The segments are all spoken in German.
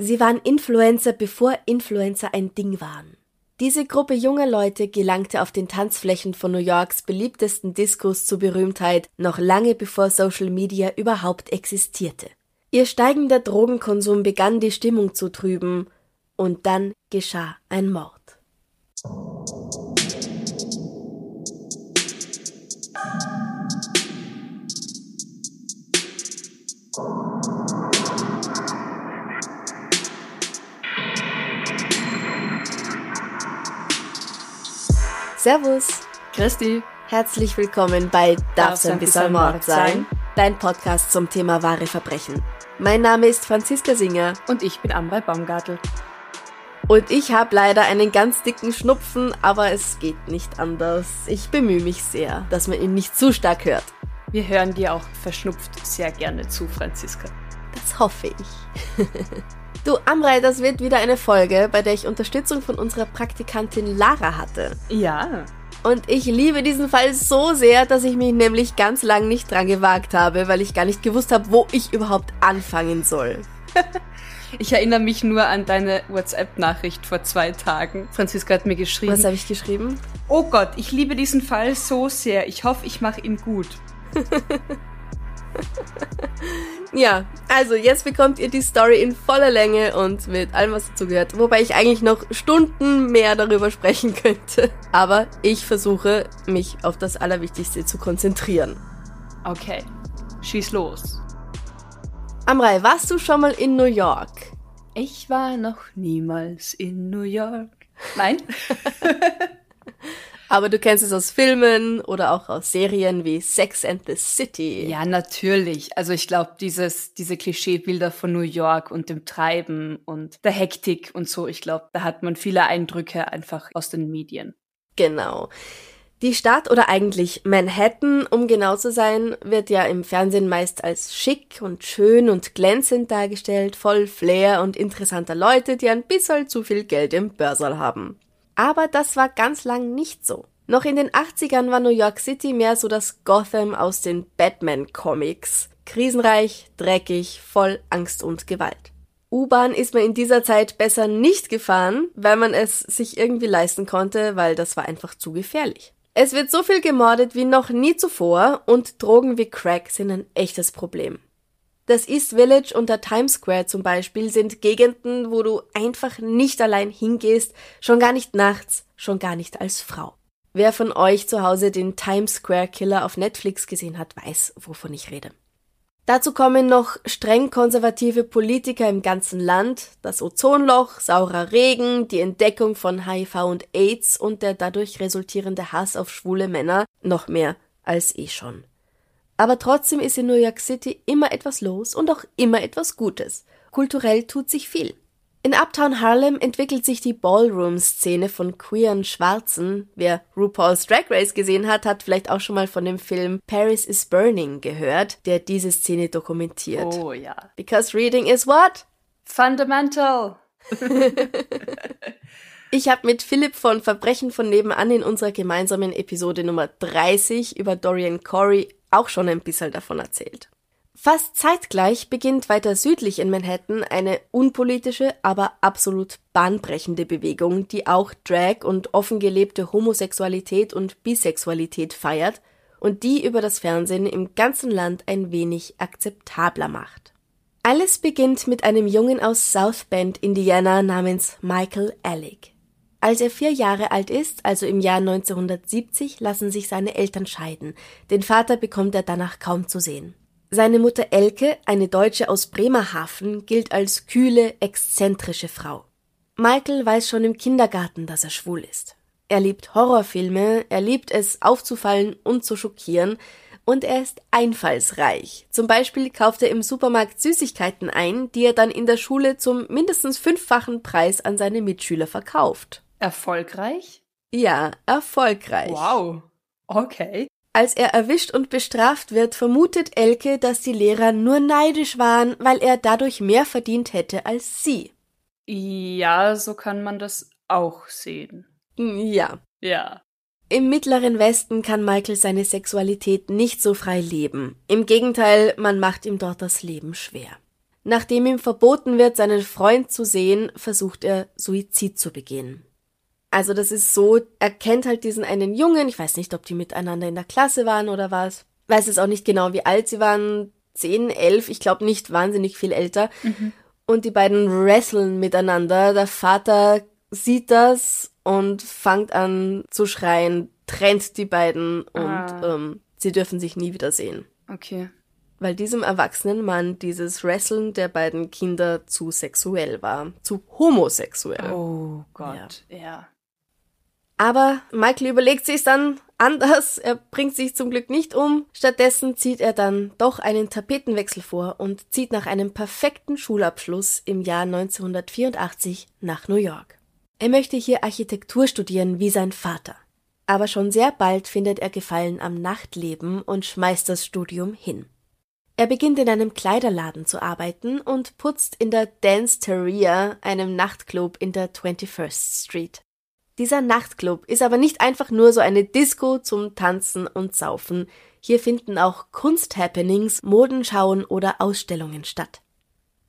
Sie waren Influencer, bevor Influencer ein Ding waren. Diese Gruppe junger Leute gelangte auf den Tanzflächen von New Yorks beliebtesten Diskos zur Berühmtheit noch lange bevor Social Media überhaupt existierte. Ihr steigender Drogenkonsum begann die Stimmung zu trüben und dann geschah ein Mord. Servus, Christi. herzlich willkommen bei Darf's ein bisschen Mord sein? Dein Podcast zum Thema wahre Verbrechen. Mein Name ist Franziska Singer Und ich bin Amrei Baumgartel. und ich habe leider einen ganz dicken Schnupfen, aber es geht nicht anders. Ich bemühe mich sehr, dass man ihn nicht zu stark hört. Wir hören dir auch verschnupft sehr gerne zu, Franziska. Das hoffe ich. Du, Amrei, das wird wieder eine Folge, bei der ich Unterstützung von unserer Praktikantin Lara hatte. Ja. Und ich liebe diesen Fall so sehr, dass ich mich nämlich ganz lang nicht dran gewagt habe, weil ich gar nicht gewusst habe, wo ich überhaupt anfangen soll. Ich erinnere mich nur an deine WhatsApp-Nachricht vor zwei Tagen. Franziska hat mir geschrieben. Was habe ich geschrieben? oh Gott, ich liebe diesen Fall so sehr. Ich hoffe, ich mache ihn gut. Ja, also jetzt bekommt ihr die Story in voller Länge und mit allem, was dazu gehört. Wobei ich eigentlich noch Stunden mehr darüber sprechen könnte. Aber ich versuche, mich auf das Allerwichtigste zu konzentrieren. Okay. Schieß los. Amrei, warst du schon mal in New York? Ich war noch niemals in New York. Nein? Aber du kennst es aus Filmen oder auch aus Serien wie Sex and the City. ja, natürlich. Also ich glaube, dieses, diese Klischeebilder von New York und dem Treiben und der Hektik und so, ich glaube, da hat man viele Eindrücke einfach aus den Medien. Genau. Die Stadt oder eigentlich Manhattan, um genau zu sein, wird ja im Fernsehen meist als schick und schön und glänzend dargestellt, voll Flair und interessanter Leute, die ein bisschen zu viel Geld im Börsal haben. Aber das war ganz lang nicht so. Noch in den 80ern war New York City mehr so das Gotham aus den Batman-Comics. Krisenreich, dreckig, voll Angst und Gewalt. U-Bahn ist man in dieser Zeit besser nicht gefahren, weil man es sich irgendwie leisten konnte, weil das war einfach zu gefährlich. Es wird so viel gemordet wie noch nie zuvor und Drogen wie Crack sind ein echtes Problem. Das East Village und der Times Square zum Beispiel sind Gegenden, wo du einfach nicht allein hingehst, schon gar nicht nachts, schon gar nicht als Frau. Wer von euch zu Hause den Times Square Killer auf Netflix gesehen hat, weiß, wovon ich rede. Dazu kommen noch streng konservative Politiker im ganzen Land, das Ozonloch, saurer Regen, die Entdeckung von HIV und AIDS und der dadurch resultierende Hass auf schwule Männer, noch mehr als eh schon. Aber trotzdem ist in New York City immer etwas los und auch immer etwas Gutes. Kulturell tut sich viel. In Uptown Harlem entwickelt sich die Ballroom-Szene von queeren Schwarzen. Wer RuPaul's Drag Race gesehen hat, hat vielleicht auch schon mal von dem Film Paris is Burning gehört, der diese Szene dokumentiert. Oh ja. Because reading is what? Fundamental. Ich habe mit Philipp von Verbrechen von nebenan in unserer gemeinsamen Episode Nummer 30 über Dorian Corey auch schon ein bisschen davon erzählt. Fast zeitgleich beginnt weiter südlich in Manhattan eine unpolitische, aber absolut bahnbrechende Bewegung, die auch Drag und offen gelebte Homosexualität und Bisexualität feiert und die über das Fernsehen im ganzen Land ein wenig akzeptabler macht. Alles beginnt mit einem Jungen aus South Bend, Indiana namens Michael Alec. Als er vier Jahre alt ist, also im Jahr 1970, lassen sich seine Eltern scheiden. Den Vater bekommt er danach kaum zu sehen. Seine Mutter Elke, eine Deutsche aus Bremerhaven, gilt als kühle, exzentrische Frau. Michael weiß schon im Kindergarten, dass er schwul ist. Er liebt Horrorfilme, er liebt es aufzufallen und zu schockieren, Und er ist einfallsreich. Zum Beispiel kauft er im Supermarkt Süßigkeiten ein, die er dann in der Schule zum mindestens fünffachen Preis an seine Mitschüler verkauft. Erfolgreich? Ja, erfolgreich. Wow. Okay. Als er erwischt und bestraft wird, vermutet Elke, dass die Lehrer nur neidisch waren, weil er dadurch mehr verdient hätte als sie. Ja, so kann man das auch sehen. Ja. Ja. Im mittleren Westen kann Michael seine Sexualität nicht so frei leben. Im Gegenteil, man macht ihm dort das Leben schwer. Nachdem ihm verboten wird, seinen Freund zu sehen, versucht er, Suizid zu begehen. Also das ist so, er kennt halt diesen einen Jungen, ich weiß nicht, ob die miteinander in der Klasse waren oder was, weiß es auch nicht genau, wie alt sie waren, zehn, elf, ich glaube nicht wahnsinnig viel älter. Mhm. Und die beiden wresteln miteinander. Der Vater sieht das und fängt an zu schreien, trennt die beiden und ah. ähm, sie dürfen sich nie wiedersehen. Okay. Weil diesem erwachsenen Mann dieses Wrestlen der beiden Kinder zu sexuell war, zu homosexuell. Oh Gott, ja. ja. Aber Michael überlegt sich dann anders. Er bringt sich zum Glück nicht um. Stattdessen zieht er dann doch einen Tapetenwechsel vor und zieht nach einem perfekten Schulabschluss im Jahr 1984 nach New York. Er möchte hier Architektur studieren wie sein Vater. Aber schon sehr bald findet er Gefallen am Nachtleben und schmeißt das Studium hin. Er beginnt in einem Kleiderladen zu arbeiten und putzt in der Dance Teria, einem Nachtclub in der 21st Street. Dieser Nachtclub ist aber nicht einfach nur so eine Disco zum Tanzen und Saufen. Hier finden auch Kunsthappenings, Modenschauen oder Ausstellungen statt.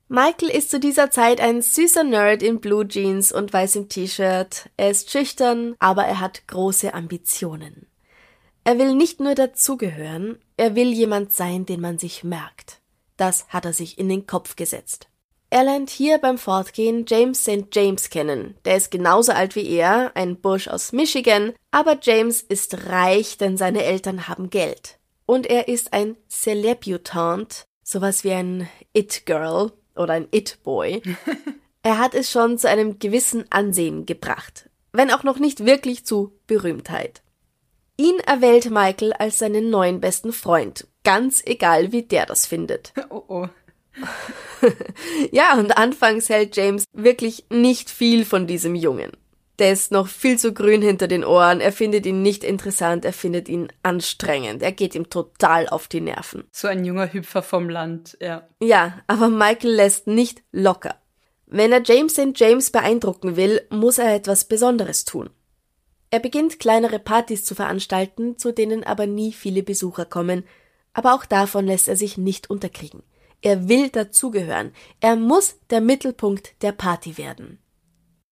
Michael ist zu dieser Zeit ein süßer Nerd in Blue Jeans und weißem T-Shirt. Er ist schüchtern, aber er hat große Ambitionen. Er will nicht nur dazugehören, er will jemand sein, den man sich merkt. Das hat er sich in den Kopf gesetzt. Er lernt hier beim Fortgehen James St. James kennen. Der ist genauso alt wie er, ein Bursch aus Michigan, aber James ist reich, denn seine Eltern haben Geld. Und er ist ein Celebutant, sowas wie ein It-Girl, oder ein It-Boy. er hat es schon zu einem gewissen Ansehen gebracht, wenn auch noch nicht wirklich zu Berühmtheit. Ihn erwählt Michael als seinen neuen besten Freund, ganz egal wie der das findet. Oh oh. ja, und anfangs hält James wirklich nicht viel von diesem Jungen. Der ist noch viel zu grün hinter den Ohren, er findet ihn nicht interessant, er findet ihn anstrengend, er geht ihm total auf die Nerven. So ein junger Hüpfer vom Land, ja. Ja, aber Michael lässt nicht locker. Wenn er James St. James beeindrucken will, muss er etwas Besonderes tun. Er beginnt kleinere Partys zu veranstalten, zu denen aber nie viele Besucher kommen, aber auch davon lässt er sich nicht unterkriegen. Er will dazugehören, er muss der Mittelpunkt der Party werden.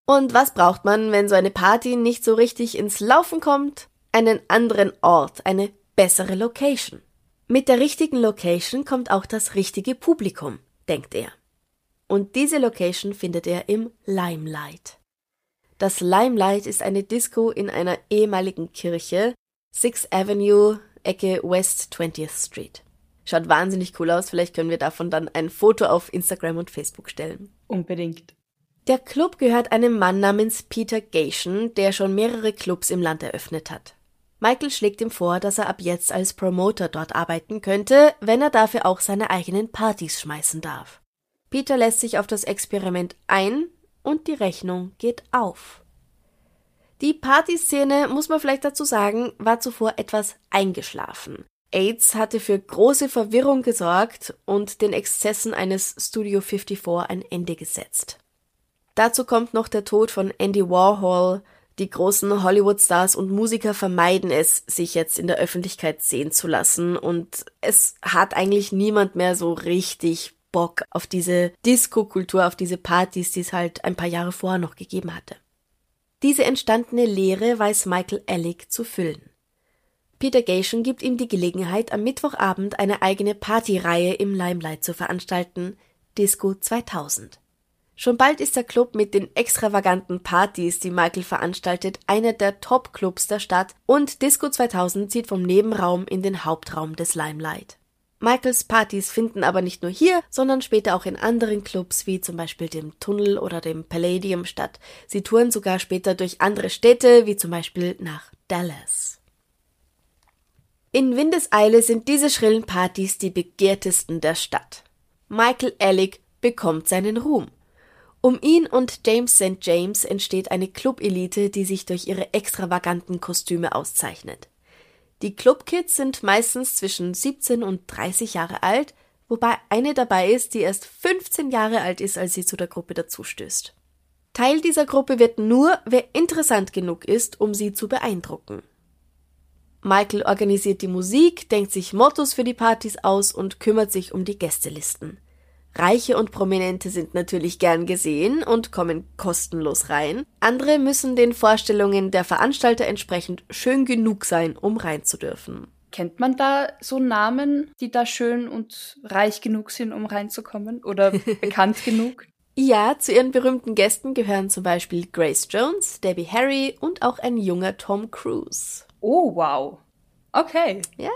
Und was braucht man, wenn so eine Party nicht so richtig ins Laufen kommt? Einen anderen Ort, eine bessere Location. Mit der richtigen Location kommt auch das richtige Publikum, denkt er. Und diese Location findet er im Limelight. Das Limelight ist eine Disco in einer ehemaligen Kirche, Sixth Avenue, Ecke West 20th Street. Schaut wahnsinnig cool aus, vielleicht können wir davon dann ein Foto auf Instagram und Facebook stellen. Unbedingt. Der Club gehört einem Mann namens Peter Gation, der schon mehrere Clubs im Land eröffnet hat. Michael schlägt ihm vor, dass er ab jetzt als Promoter dort arbeiten könnte, wenn er dafür auch seine eigenen Partys schmeißen darf. Peter lässt sich auf das Experiment ein und die Rechnung geht auf. Die Partyszene, muss man vielleicht dazu sagen, war zuvor etwas eingeschlafen. AIDS hatte für große Verwirrung gesorgt und den Exzessen eines Studio 54 ein Ende gesetzt. Dazu kommt noch der Tod von Andy Warhol. Die großen Hollywood-Stars und Musiker vermeiden es, sich jetzt in der Öffentlichkeit sehen zu lassen und es hat eigentlich niemand mehr so richtig Bock auf diese Disco-Kultur, auf diese Partys, die es halt ein paar Jahre vorher noch gegeben hatte. Diese entstandene Leere weiß Michael Ellick zu füllen. Peter Gation gibt ihm die Gelegenheit, am Mittwochabend eine eigene Partyreihe im Limelight zu veranstalten, Disco 2000. Schon bald ist der Club mit den extravaganten Partys, die Michael veranstaltet, einer der Top-Clubs der Stadt und Disco 2000 zieht vom Nebenraum in den Hauptraum des Limelight. Michaels Partys finden aber nicht nur hier, sondern später auch in anderen Clubs wie zum Beispiel dem Tunnel oder dem Palladium statt. Sie touren sogar später durch andere Städte wie zum Beispiel nach Dallas. In Windeseile sind diese schrillen Partys die begehrtesten der Stadt. Michael Alec bekommt seinen Ruhm. Um ihn und James St. James entsteht eine Clubelite, die sich durch ihre extravaganten Kostüme auszeichnet. Die Clubkids sind meistens zwischen 17 und 30 Jahre alt, wobei eine dabei ist, die erst 15 Jahre alt ist, als sie zu der Gruppe dazustößt. Teil dieser Gruppe wird nur, wer interessant genug ist, um sie zu beeindrucken. Michael organisiert die Musik, denkt sich Mottos für die Partys aus und kümmert sich um die Gästelisten. Reiche und Prominente sind natürlich gern gesehen und kommen kostenlos rein. Andere müssen den Vorstellungen der Veranstalter entsprechend schön genug sein, um rein zu dürfen. Kennt man da so Namen, die da schön und reich genug sind, um reinzukommen? Oder bekannt genug? Ja, zu ihren berühmten Gästen gehören zum Beispiel Grace Jones, Debbie Harry und auch ein junger Tom Cruise. Oh, wow. Okay. Ja.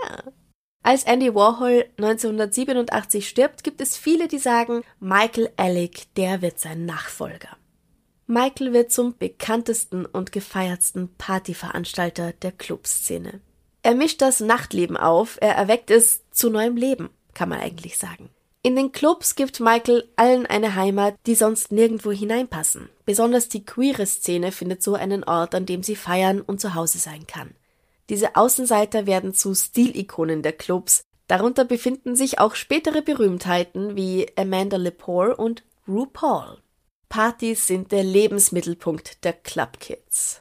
Als Andy Warhol 1987 stirbt, gibt es viele, die sagen, Michael Alec, der wird sein Nachfolger. Michael wird zum bekanntesten und gefeiertsten Partyveranstalter der Clubszene. Er mischt das Nachtleben auf, er erweckt es zu neuem Leben, kann man eigentlich sagen. In den Clubs gibt Michael allen eine Heimat, die sonst nirgendwo hineinpassen. Besonders die queere Szene findet so einen Ort, an dem sie feiern und zu Hause sein kann. Diese Außenseiter werden zu Stilikonen der Clubs. Darunter befinden sich auch spätere Berühmtheiten wie Amanda Lepore und RuPaul. Partys sind der Lebensmittelpunkt der Clubkids.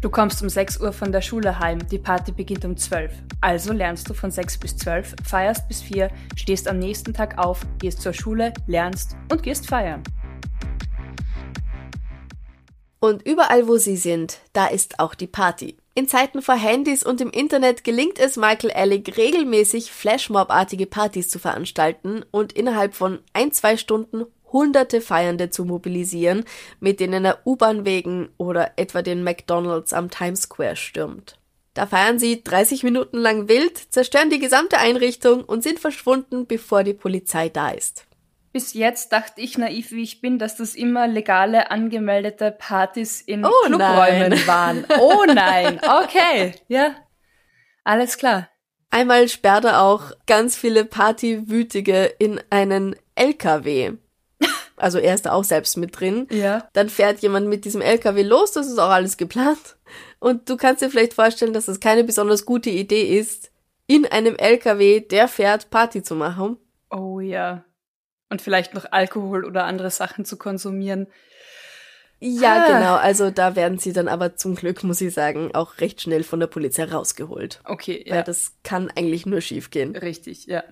Du kommst um 6 Uhr von der Schule heim, die Party beginnt um 12. Also lernst du von 6 bis 12, feierst bis 4, stehst am nächsten Tag auf, gehst zur Schule, lernst und gehst feiern. Und überall, wo sie sind, da ist auch die Party. In Zeiten vor Handys und im Internet gelingt es Michael Alec regelmäßig Flashmob-artige Partys zu veranstalten und innerhalb von ein, zwei Stunden hunderte Feiernde zu mobilisieren, mit denen er U-Bahn-Wegen oder etwa den McDonalds am Times Square stürmt. Da feiern sie 30 Minuten lang wild, zerstören die gesamte Einrichtung und sind verschwunden, bevor die Polizei da ist. Bis jetzt dachte ich naiv, wie ich bin, dass das immer legale, angemeldete Partys in oh, Clubräumen nein. waren. Oh nein, okay, ja, alles klar. Einmal sperrt er auch ganz viele Partywütige in einen LKW. Also er ist da auch selbst mit drin. Ja. Dann fährt jemand mit diesem LKW los, das ist auch alles geplant. Und du kannst dir vielleicht vorstellen, dass es keine besonders gute Idee ist, in einem LKW, der fährt, Party zu machen. Oh ja. Und vielleicht noch Alkohol oder andere Sachen zu konsumieren. Ja, Ah. genau. Also da werden sie dann aber zum Glück, muss ich sagen, auch recht schnell von der Polizei rausgeholt. Okay, Weil ja. das kann eigentlich nur schiefgehen. Richtig, ja.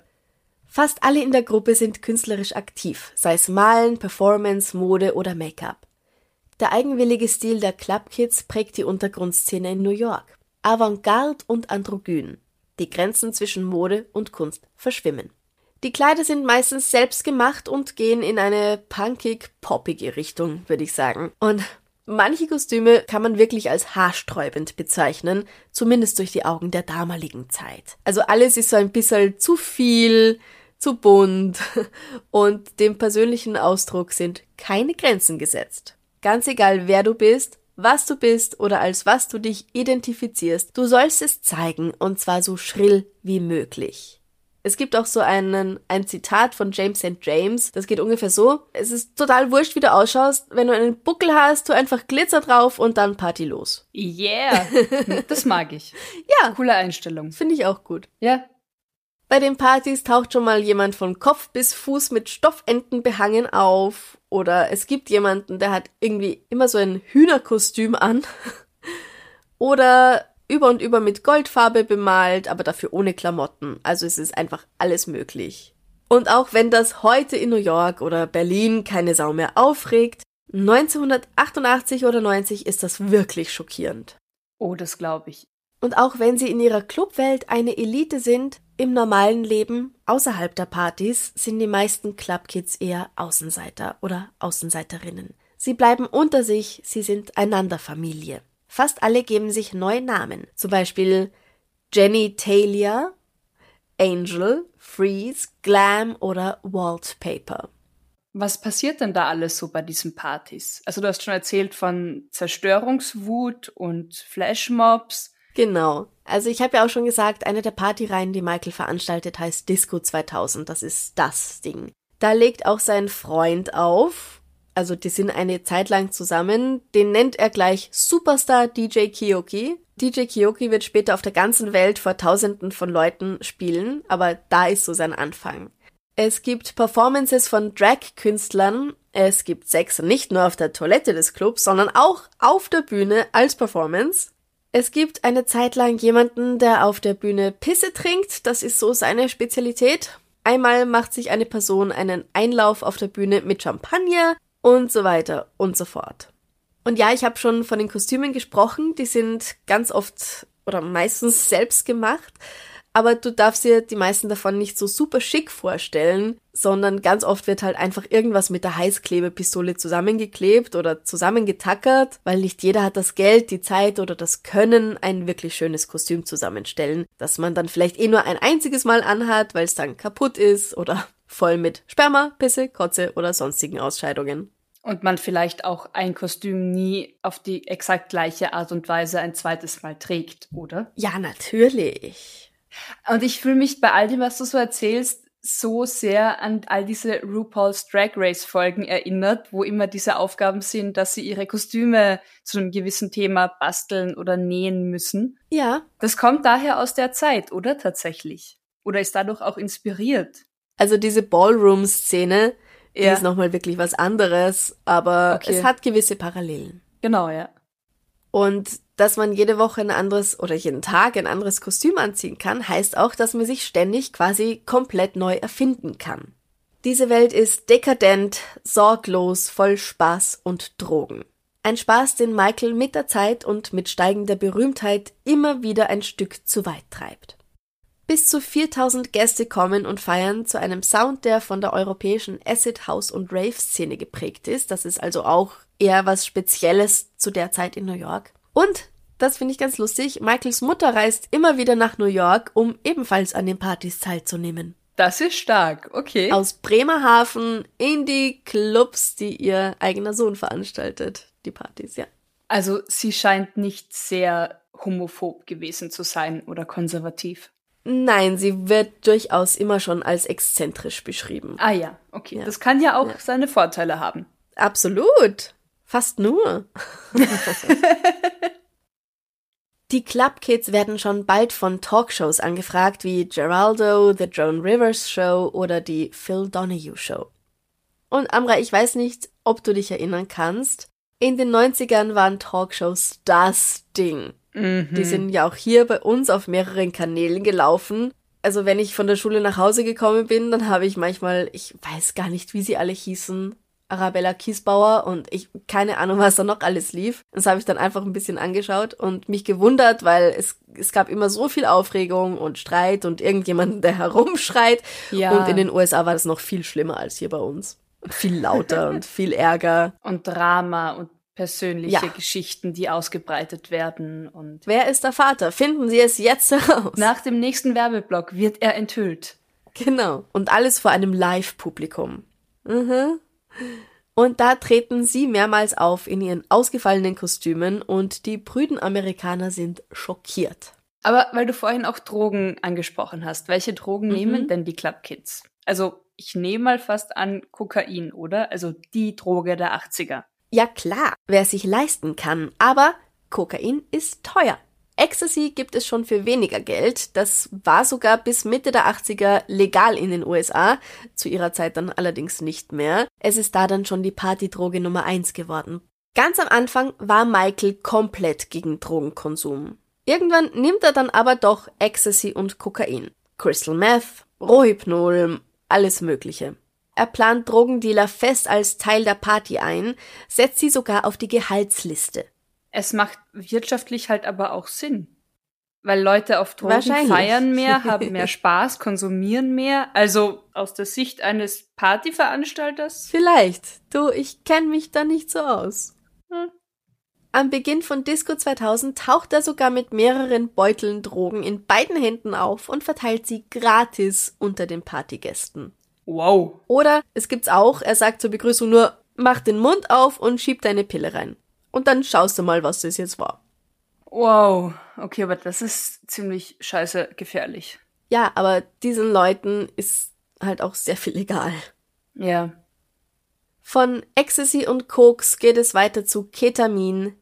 Fast alle in der Gruppe sind künstlerisch aktiv, sei es Malen, Performance, Mode oder Make-up. Der eigenwillige Stil der Club Kids prägt die Untergrundszene in New York. Avantgarde und Androgyn. Die Grenzen zwischen Mode und Kunst verschwimmen. Die Kleider sind meistens selbst gemacht und gehen in eine punkig-poppige Richtung, würde ich sagen. Und manche Kostüme kann man wirklich als haarsträubend bezeichnen, zumindest durch die Augen der damaligen Zeit. Also alles ist so ein bisschen zu viel, zu bunt und dem persönlichen Ausdruck sind keine Grenzen gesetzt. Ganz egal, wer du bist, was du bist oder als was du dich identifizierst, du sollst es zeigen und zwar so schrill wie möglich. Es gibt auch so einen, ein Zitat von James St. James, das geht ungefähr so. Es ist total wurscht, wie du ausschaust. Wenn du einen Buckel hast, tu einfach Glitzer drauf und dann Party los. Yeah, das mag ich. Ja, Coole Einstellung. finde ich auch gut. Ja, Bei den Partys taucht schon mal jemand von Kopf bis Fuß mit Stoffenten behangen auf. Oder es gibt jemanden, der hat irgendwie immer so ein Hühnerkostüm an. Oder über und über mit Goldfarbe bemalt, aber dafür ohne Klamotten. Also es ist einfach alles möglich. Und auch wenn das heute in New York oder Berlin keine Sau mehr aufregt, 1988 oder 90 ist das wirklich schockierend. oh, das glaube ich. Und auch wenn sie in ihrer Clubwelt eine Elite sind, im normalen Leben, außerhalb der Partys, sind die meisten Clubkids eher Außenseiter oder Außenseiterinnen. Sie bleiben unter sich, sie sind einander Familie. Fast alle geben sich neue Namen, zum Beispiel Jenny Taylor, Angel, Freeze, Glam oder Wallpaper. Was passiert denn da alles so bei diesen Partys? Also du hast schon erzählt von Zerstörungswut und Flashmobs. Genau. Also ich habe ja auch schon gesagt, eine der Partyreihen, die Michael veranstaltet, heißt Disco 2000. Das ist das Ding. Da legt auch sein Freund auf. Also die sind eine Zeit lang zusammen. Den nennt er gleich Superstar DJ Kiyoki. DJ Kiyoki wird später auf der ganzen Welt vor Tausenden von Leuten spielen, aber da ist so sein Anfang. Es gibt Performances von Drag-Künstlern. Es gibt Sex nicht nur auf der Toilette des Clubs, sondern auch auf der Bühne als Performance. Es gibt eine Zeit lang jemanden, der auf der Bühne Pisse trinkt. Das ist so seine Spezialität. Einmal macht sich eine Person einen Einlauf auf der Bühne mit Champagner und so weiter und so fort. Und ja, ich habe schon von den Kostümen gesprochen. Die sind ganz oft oder meistens selbst gemacht aber du darfst dir die meisten davon nicht so super schick vorstellen, sondern ganz oft wird halt einfach irgendwas mit der Heißklebepistole zusammengeklebt oder zusammengetackert, weil nicht jeder hat das Geld, die Zeit oder das Können, ein wirklich schönes Kostüm zusammenstellen, das man dann vielleicht eh nur ein einziges Mal anhat, weil es dann kaputt ist oder voll mit Sperma, Pisse, Kotze oder sonstigen Ausscheidungen. Und man vielleicht auch ein Kostüm nie auf die exakt gleiche Art und Weise ein zweites Mal trägt, oder? Ja, natürlich. Und ich fühle mich bei all dem, was du so erzählst, so sehr an all diese RuPaul's Drag Race Folgen erinnert, wo immer diese Aufgaben sind, dass sie ihre Kostüme zu einem gewissen Thema basteln oder nähen müssen. Ja. Das kommt daher aus der Zeit, oder tatsächlich? Oder ist dadurch auch inspiriert? Also diese Ballroom-Szene, die Ja. ist nochmal wirklich was anderes, aber Okay. es hat gewisse Parallelen. Genau, ja. Und dass man jede Woche ein anderes oder jeden Tag ein anderes Kostüm anziehen kann, heißt auch, dass man sich ständig quasi komplett neu erfinden kann. Diese Welt ist dekadent, sorglos, voll Spaß und Drogen. Ein Spaß, den Michael mit der Zeit und mit steigender Berühmtheit immer wieder ein Stück zu weit treibt. Bis zu 4000 Gäste kommen und feiern zu einem Sound, der von der europäischen Acid House und Rave Szene geprägt ist. Das ist also auch eher was Spezielles zu der Zeit in New York. Und, das finde ich ganz lustig, Michaels Mutter reist immer wieder nach New York, um ebenfalls an den Partys teilzunehmen. Das ist stark, okay. Aus Bremerhaven in die Clubs, die ihr eigener Sohn veranstaltet. Die Partys, ja. Also sie scheint nicht sehr homophob gewesen zu sein oder konservativ. Nein, sie wird durchaus immer schon als exzentrisch beschrieben. Ah ja, okay. Ja. Das kann ja auch Ja. seine Vorteile haben. Absolut. Fast nur. Die Club Kids werden schon bald von Talkshows angefragt wie Geraldo, The Joan Rivers Show oder die Phil Donahue Show. Und Amra, ich weiß nicht, ob du dich erinnern kannst. In den 90ern waren Talkshows das Ding. Die sind ja auch hier bei uns auf mehreren Kanälen gelaufen. Also wenn ich von der Schule nach Hause gekommen bin, dann habe ich manchmal, ich weiß gar nicht, wie sie alle hießen, Arabella Kiesbauer und ich keine Ahnung, was da noch alles lief. Das habe ich dann einfach ein bisschen angeschaut und mich gewundert, weil es, es gab immer so viel Aufregung und Streit und irgendjemanden, der herumschreit. Ja. Und in den USA war das noch viel schlimmer als hier bei uns. Viel lauter und viel Ärger. Und Drama und persönliche Ja. Geschichten, die ausgebreitet werden. Und Wer ist der Vater? Finden Sie es jetzt heraus. nach dem nächsten Werbeblock wird er enthüllt. Genau. Und alles vor einem Live-Publikum. Mhm. Und da treten sie mehrmals auf in ihren ausgefallenen Kostümen und die prüden Amerikaner sind schockiert. Aber weil du vorhin auch Drogen angesprochen hast, welche Drogen Mhm. nehmen denn die Club Kids? Also ich nehme mal fast an Kokain, oder? Also die Droge der 80er. Ja klar, wer sich leisten kann, aber Kokain ist teuer. Ecstasy gibt es schon für weniger Geld. Das war sogar bis Mitte der 80er legal in den USA, zu ihrer Zeit dann allerdings nicht mehr. Es ist da dann schon die Partydroge Nummer eins geworden. Ganz am Anfang war Michael komplett gegen Drogenkonsum. Irgendwann nimmt er dann aber doch Ecstasy und Kokain. Crystal Meth, Rohypnol, alles Mögliche. Er plant Drogendealer fest als Teil der Party ein, setzt sie sogar auf die Gehaltsliste. Es macht wirtschaftlich halt aber auch Sinn. Weil Leute auf Drogen feiern mehr, haben mehr Spaß, konsumieren mehr. Also aus der Sicht eines Partyveranstalters. Vielleicht. Du, ich kenne mich da nicht so aus. Hm. Am Beginn von Disco 2000 taucht er sogar mit mehreren Beuteln Drogen in beiden Händen auf und verteilt sie gratis unter den Partygästen. Wow. Oder es gibt's auch, er sagt zur Begrüßung nur, mach den Mund auf und schieb deine Pille rein. Und dann schaust du mal, was das jetzt war. Wow, okay, aber das ist ziemlich scheiße gefährlich. Ja, aber diesen Leuten ist halt auch sehr viel egal. Ja. Von Ecstasy und Koks geht es weiter zu Ketamin.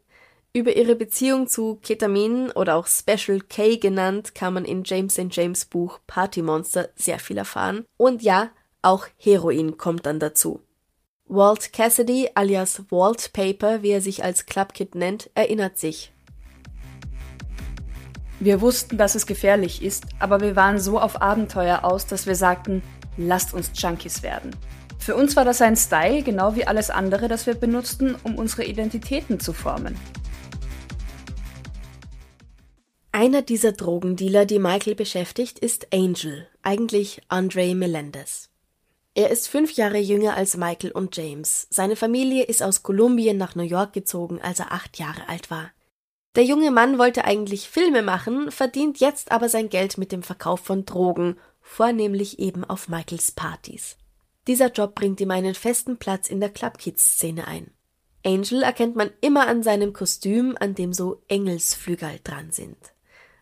Über ihre Beziehung zu Ketamin oder auch Special K genannt, kann man in James St. James Buch Party Monster sehr viel erfahren. Und ja, auch Heroin kommt dann dazu. Walt Cassidy alias Walt Paper, wie er sich als Clubkid nennt, erinnert sich. Wir wussten, dass es gefährlich ist, aber wir waren so auf Abenteuer aus, dass wir sagten, lasst uns Junkies werden. Für uns war das ein Style, genau wie alles andere, das wir benutzten, um unsere Identitäten zu formen. Einer dieser Drogendealer, die Michael beschäftigt, ist Angel, eigentlich Andre Melendez. Er ist fünf Jahre jünger als Michael und James. Seine Familie ist aus Kolumbien nach New York gezogen, als er acht Jahre alt war. Der junge Mann wollte eigentlich Filme machen, verdient jetzt aber sein Geld mit dem Verkauf von Drogen, vornehmlich eben auf Michaels Partys. Dieser Job bringt ihm einen festen Platz in der Clubkids-Szene ein. Angel erkennt man immer an seinem Kostüm, an dem so Engelsflügel dran sind.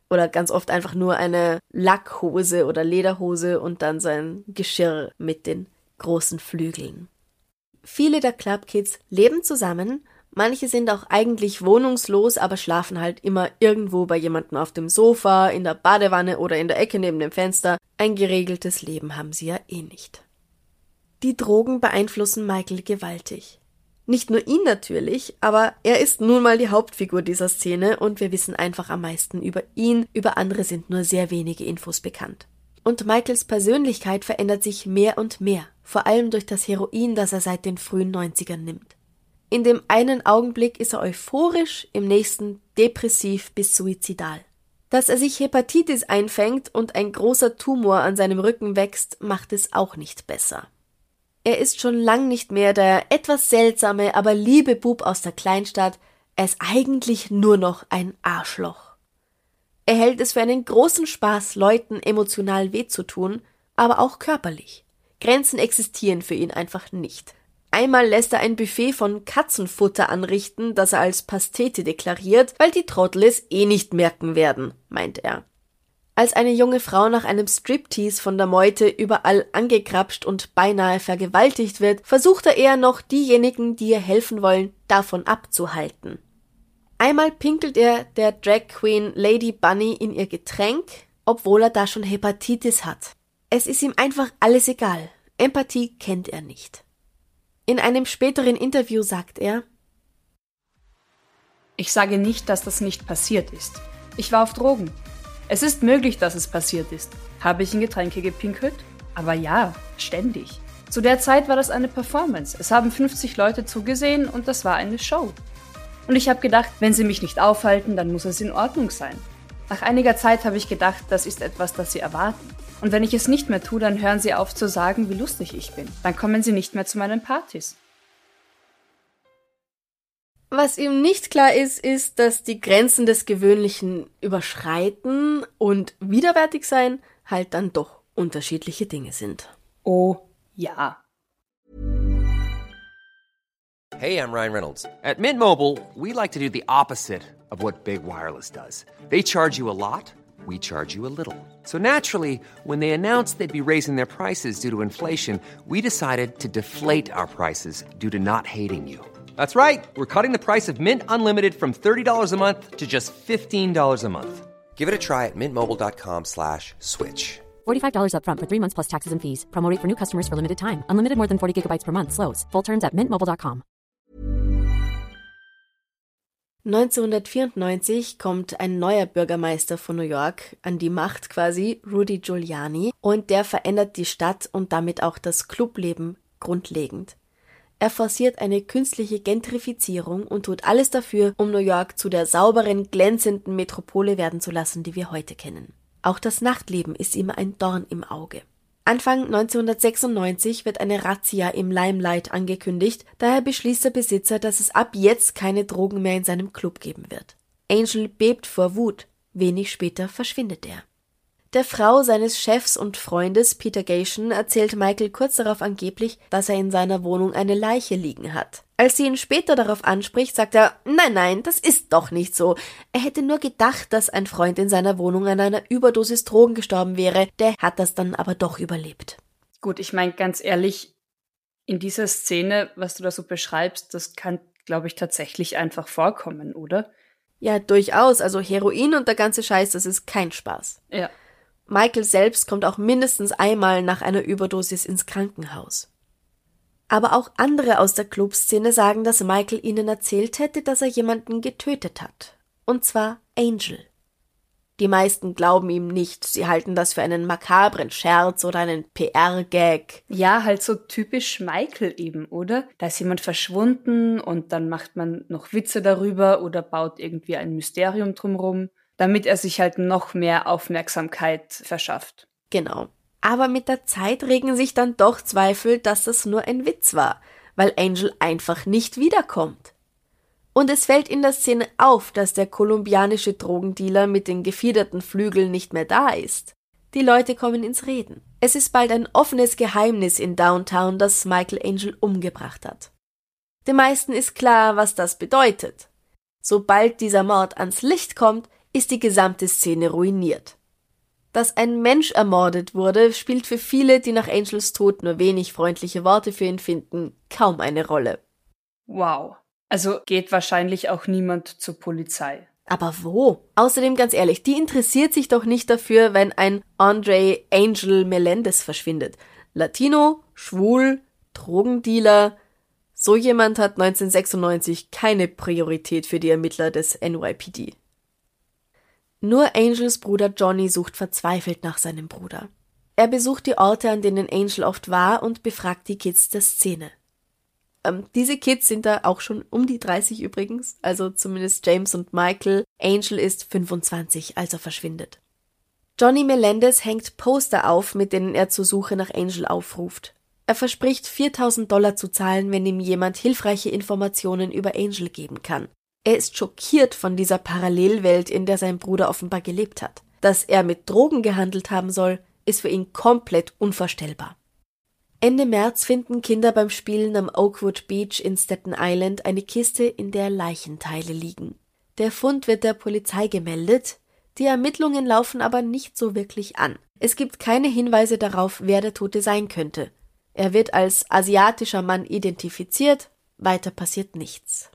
Oder ganz oft einfach nur eine Lackhose oder Lederhose und dann sein Geschirr mit den großen Flügeln. Viele der Clubkids leben zusammen Manche sind auch eigentlich wohnungslos, aber schlafen halt immer irgendwo bei jemandem auf dem Sofa, in der Badewanne oder in der Ecke neben dem Fenster. Ein geregeltes Leben haben sie ja eh nicht. Die Drogen beeinflussen Michael gewaltig. Nicht nur ihn natürlich, aber er ist nun mal die Hauptfigur dieser Szene und wir wissen einfach am meisten über ihn, über andere sind nur sehr wenige Infos bekannt. Und Michaels Persönlichkeit verändert sich mehr und mehr, vor allem durch das Heroin, das er seit den frühen 90ern nimmt. In dem einen Augenblick ist er euphorisch, im nächsten depressiv bis suizidal. Dass er sich Hepatitis einfängt und ein großer Tumor an seinem Rücken wächst, macht es auch nicht besser. Er ist schon lang nicht mehr der etwas seltsame, aber liebe Bub aus der Kleinstadt, er ist eigentlich nur noch ein Arschloch. Er hält es für einen großen Spaß, Leuten emotional weh zu tun, aber auch körperlich. Grenzen existieren für ihn einfach nicht. Einmal lässt er ein Buffet von Katzenfutter anrichten, das er als Pastete deklariert, weil die Trottel es eh nicht merken werden, meint er. Als eine junge Frau nach einem Striptease von der Meute überall angekrapscht und beinahe vergewaltigt wird, versucht er eher noch diejenigen, die ihr helfen wollen, davon abzuhalten. Einmal pinkelt er der Drag Queen Lady Bunny in ihr Getränk, obwohl er da schon Hepatitis hat. Es ist ihm einfach alles egal. Empathie kennt er nicht. In einem späteren Interview sagt er, Ich sage nicht, dass das nicht passiert ist. Ich war auf Drogen. Es ist möglich, dass es passiert ist. Habe ich in Getränke gepinkelt? Aber ja, ständig. Zu der Zeit war das eine Performance. Es haben 50 Leute zugesehen und das war eine Show. Und ich habe gedacht, wenn sie mich nicht aufhalten, dann muss es in Ordnung sein. Nach einiger Zeit habe ich gedacht, das ist etwas, das sie erwarten. Und wenn ich es nicht mehr tue, dann hören sie auf zu sagen, wie lustig ich bin. Dann kommen sie nicht mehr zu meinen Partys. Was ihm nicht klar ist, ist, dass die Grenzen des Gewöhnlichen überschreiten und widerwärtig sein halt dann doch unterschiedliche Dinge sind. Oh ja. Hey, I'm Ryan Reynolds. At Mint Mobile, we like to do the opposite of what Big Wireless does. They charge you a lot. we charge you a little. So naturally, when they announced they'd be raising their prices due to inflation, we decided to deflate our prices due to not hating you. That's right. We're cutting the price of Mint Unlimited from $30 a month to just $15 a month. Give it a try at mintmobile.com slash switch. $45 upfront for three months plus taxes and fees. Promo for new customers for limited time. Unlimited more than 40 gigabytes per month. Slows. Full terms at mintmobile.com. 1994 kommt ein neuer Bürgermeister von New York an die Macht quasi, Rudy Giuliani, und der verändert die Stadt und damit auch das Clubleben grundlegend. Er forciert eine künstliche Gentrifizierung und tut alles dafür, um New York zu der sauberen, glänzenden Metropole werden zu lassen, die wir heute kennen. Auch das Nachtleben ist ihm ein Dorn im Auge. Anfang 1996 wird eine Razzia im Limelight angekündigt, daher beschließt der Besitzer, dass es ab jetzt keine Drogen mehr in seinem Club geben wird. Angel bebt vor Wut, wenig später verschwindet er. Der Frau seines Chefs und Freundes Peter Gation erzählt Michael kurz darauf angeblich, dass er in seiner Wohnung eine Leiche liegen hat. Als sie ihn später darauf anspricht, sagt er, nein, nein, das ist doch nicht so. Er hätte nur gedacht, dass ein Freund in seiner Wohnung an einer Überdosis Drogen gestorben wäre, der hat das dann aber doch überlebt. Gut, ich meine ganz ehrlich, in dieser Szene, was du da so beschreibst, das kann, glaube ich, tatsächlich einfach vorkommen, oder? Ja, durchaus. Also Heroin und der ganze Scheiß, das ist kein Spaß. Ja. Michael selbst kommt auch mindestens einmal nach einer Überdosis ins Krankenhaus. Aber auch andere aus der Clubszene sagen, dass Michael ihnen erzählt hätte, dass er jemanden getötet hat. Und zwar Angel. Die meisten glauben ihm nicht, sie halten das für einen makabren Scherz oder einen PR-Gag. Ja, halt so typisch Michael eben, oder? Da ist jemand verschwunden und dann macht man noch Witze darüber oder baut irgendwie ein Mysterium drumrum, damit er sich halt noch mehr Aufmerksamkeit verschafft. Genau. Aber mit der Zeit regen sich dann doch Zweifel, dass das nur ein Witz war, weil Angel einfach nicht wiederkommt. Und es fällt in der Szene auf, dass der kolumbianische Drogendealer mit den gefiederten Flügeln nicht mehr da ist. Die Leute kommen ins Reden. Es ist bald ein offenes Geheimnis in Downtown, dass Michael Angel umgebracht hat. Den meisten ist klar, was das bedeutet. Sobald dieser Mord ans Licht kommt, ist die gesamte Szene ruiniert. Dass ein Mensch ermordet wurde, spielt für viele, die nach Angels Tod nur wenig freundliche Worte für ihn finden, kaum eine Rolle. Wow. Also geht wahrscheinlich auch niemand zur Polizei. Aber wo? Außerdem ganz ehrlich, die interessiert sich doch nicht dafür, wenn ein Andre Angel Melendez verschwindet. Latino, schwul, Drogendealer. So jemand hat 1996 keine Priorität für die Ermittler des NYPD. Nur Angels Bruder Johnny sucht verzweifelt nach seinem Bruder. Er besucht die Orte, an denen Angel oft war und befragt die Kids der Szene. Ähm, diese Kids sind da auch schon um die 30 übrigens, also zumindest James und Michael. Angel ist 25, als er verschwindet. Johnny Melendez hängt Poster auf, mit denen er zur Suche nach Angel aufruft. Er verspricht 4000 Dollar zu zahlen, wenn ihm jemand hilfreiche Informationen über Angel geben kann. Er ist schockiert von dieser Parallelwelt, in der sein Bruder offenbar gelebt hat. Dass er mit Drogen gehandelt haben soll, ist für ihn komplett unvorstellbar. Ende März finden Kinder beim Spielen am Oakwood Beach in Staten Island eine Kiste, in der Leichenteile liegen. Der Fund wird der Polizei gemeldet, die Ermittlungen laufen aber nicht so wirklich an. Es gibt keine Hinweise darauf, wer der Tote sein könnte. Er wird als asiatischer Mann identifiziert, weiter passiert nichts.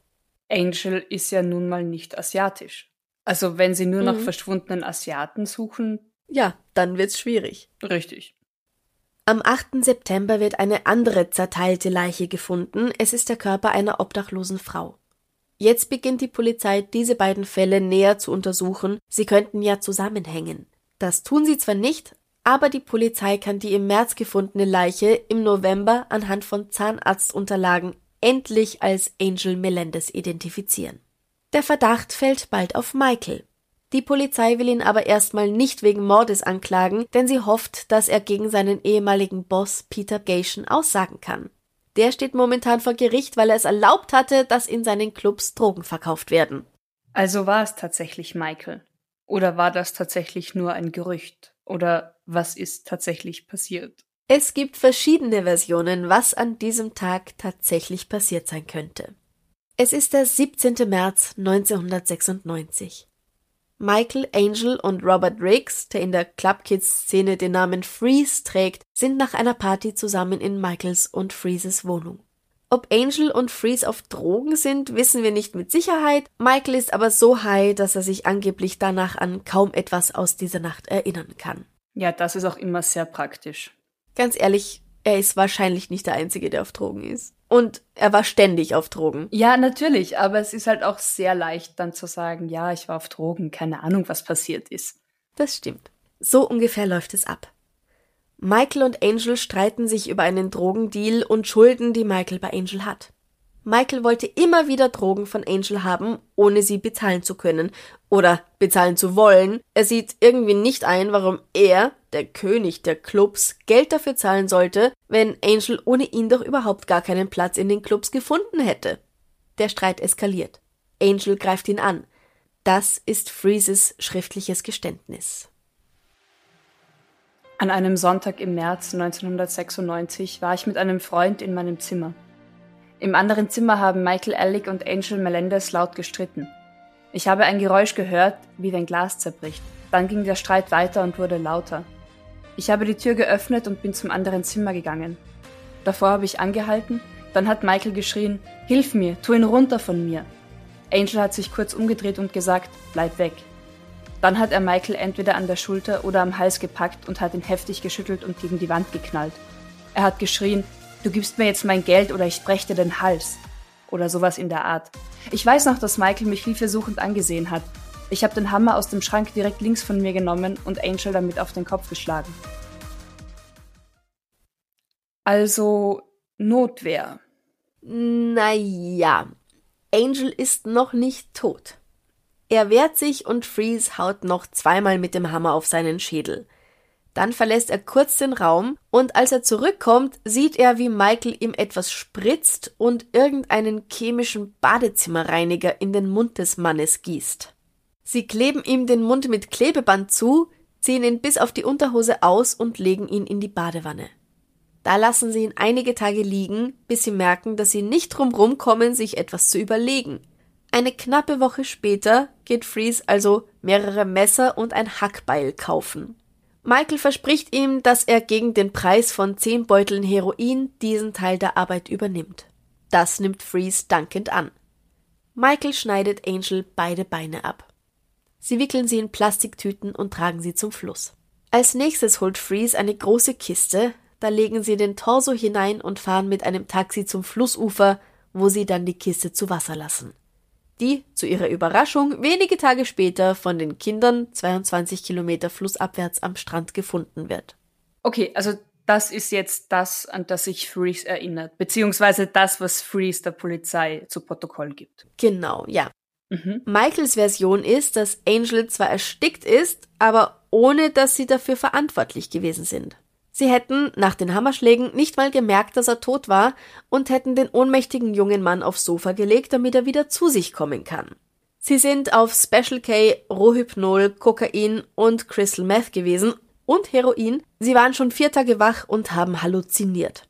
Angel ist ja nun mal nicht asiatisch. Also wenn sie nur mhm. nach verschwundenen Asiaten suchen. Ja, dann wird's schwierig. Richtig. Am 8. September wird eine andere zerteilte Leiche gefunden. Es ist der Körper einer obdachlosen Frau. Jetzt beginnt die Polizei, diese beiden Fälle näher zu untersuchen. Sie könnten ja zusammenhängen. Das tun sie zwar nicht, aber die Polizei kann die im März gefundene Leiche im November anhand von Zahnarztunterlagen endlich als Angel Melendez identifizieren. Der Verdacht fällt bald auf Michael. Die Polizei will ihn aber erstmal nicht wegen Mordes anklagen, denn sie hofft, dass er gegen seinen ehemaligen Boss Peter Gation aussagen kann. Der steht momentan vor Gericht, weil er es erlaubt hatte, dass in seinen Clubs Drogen verkauft werden. Also war es tatsächlich Michael? Oder war das tatsächlich nur ein Gerücht? Oder was ist tatsächlich passiert? Es gibt verschiedene Versionen, was an diesem Tag tatsächlich passiert sein könnte. Es ist der 17. März 1996. Michael Angel und Robert Riggs, der in der Club Kids Szene den Namen Freeze trägt, sind nach einer Party zusammen in Michaels und Freezes Wohnung. Ob Angel und Freeze auf Drogen sind, wissen wir nicht mit Sicherheit. Michael ist aber so high, dass er sich angeblich danach an kaum etwas aus dieser Nacht erinnern kann. Ja, das ist auch immer sehr praktisch. Ganz ehrlich, er ist wahrscheinlich nicht der Einzige, der auf Drogen ist. Und er war ständig auf Drogen. Ja, natürlich, aber es ist halt auch sehr leicht dann zu sagen, ja, ich war auf Drogen, keine Ahnung, was passiert ist. Das stimmt. So ungefähr läuft es ab. Michael und Angel streiten sich über einen Drogendeal und Schulden, die Michael bei Angel hat. Michael wollte immer wieder Drogen von Angel haben, ohne sie bezahlen zu können oder bezahlen zu wollen. Er sieht irgendwie nicht ein, warum er, der König der Clubs, Geld dafür zahlen sollte, wenn Angel ohne ihn doch überhaupt gar keinen Platz in den Clubs gefunden hätte. Der Streit eskaliert. Angel greift ihn an. Das ist Freezes schriftliches Geständnis. An einem Sonntag im März 1996 war ich mit einem Freund in meinem Zimmer. Im anderen Zimmer haben Michael Alec und Angel Melendez laut gestritten. Ich habe ein Geräusch gehört, wie wenn Glas zerbricht. Dann ging der Streit weiter und wurde lauter. Ich habe die Tür geöffnet und bin zum anderen Zimmer gegangen. Davor habe ich angehalten, dann hat Michael geschrien, Hilf mir, tu ihn runter von mir. Angel hat sich kurz umgedreht und gesagt, bleib weg. Dann hat er Michael entweder an der Schulter oder am Hals gepackt und hat ihn heftig geschüttelt und gegen die Wand geknallt. Er hat geschrien, du gibst mir jetzt mein Geld oder ich brech dir den Hals. Oder sowas in der Art. Ich weiß noch, dass Michael mich hilfesuchend angesehen hat. Ich habe den Hammer aus dem Schrank direkt links von mir genommen und Angel damit auf den Kopf geschlagen. Also Notwehr. Naja, Angel ist noch nicht tot. Er wehrt sich und Freeze haut noch zweimal mit dem Hammer auf seinen Schädel. Dann verlässt er kurz den Raum und als er zurückkommt, sieht er, wie Michael ihm etwas spritzt und irgendeinen chemischen Badezimmerreiniger in den Mund des Mannes gießt. Sie kleben ihm den Mund mit Klebeband zu, ziehen ihn bis auf die Unterhose aus und legen ihn in die Badewanne. Da lassen sie ihn einige Tage liegen, bis sie merken, dass sie nicht drumrum kommen, sich etwas zu überlegen. Eine knappe Woche später geht Freeze also mehrere Messer und ein Hackbeil kaufen. Michael verspricht ihm, dass er gegen den Preis von zehn Beuteln Heroin diesen Teil der Arbeit übernimmt. Das nimmt Freeze dankend an. Michael schneidet Angel beide Beine ab. Sie wickeln sie in Plastiktüten und tragen sie zum Fluss. Als nächstes holt Freeze eine große Kiste, da legen sie den Torso hinein und fahren mit einem Taxi zum Flussufer, wo sie dann die Kiste zu Wasser lassen. Die, zu ihrer Überraschung, wenige Tage später von den Kindern 22 Kilometer flussabwärts am Strand gefunden wird. Okay, also das ist jetzt das, an das sich Freeze erinnert, beziehungsweise das, was Freeze der Polizei zu Protokoll gibt. Genau, ja. Mhm. Michaels Version ist, dass Angel zwar erstickt ist, aber ohne dass sie dafür verantwortlich gewesen sind. Sie hätten nach den Hammerschlägen nicht mal gemerkt, dass er tot war und hätten den ohnmächtigen jungen Mann aufs Sofa gelegt, damit er wieder zu sich kommen kann. Sie sind auf Special K, Rohypnol, Kokain und Crystal Meth gewesen und Heroin. Sie waren schon vier Tage wach und haben halluziniert.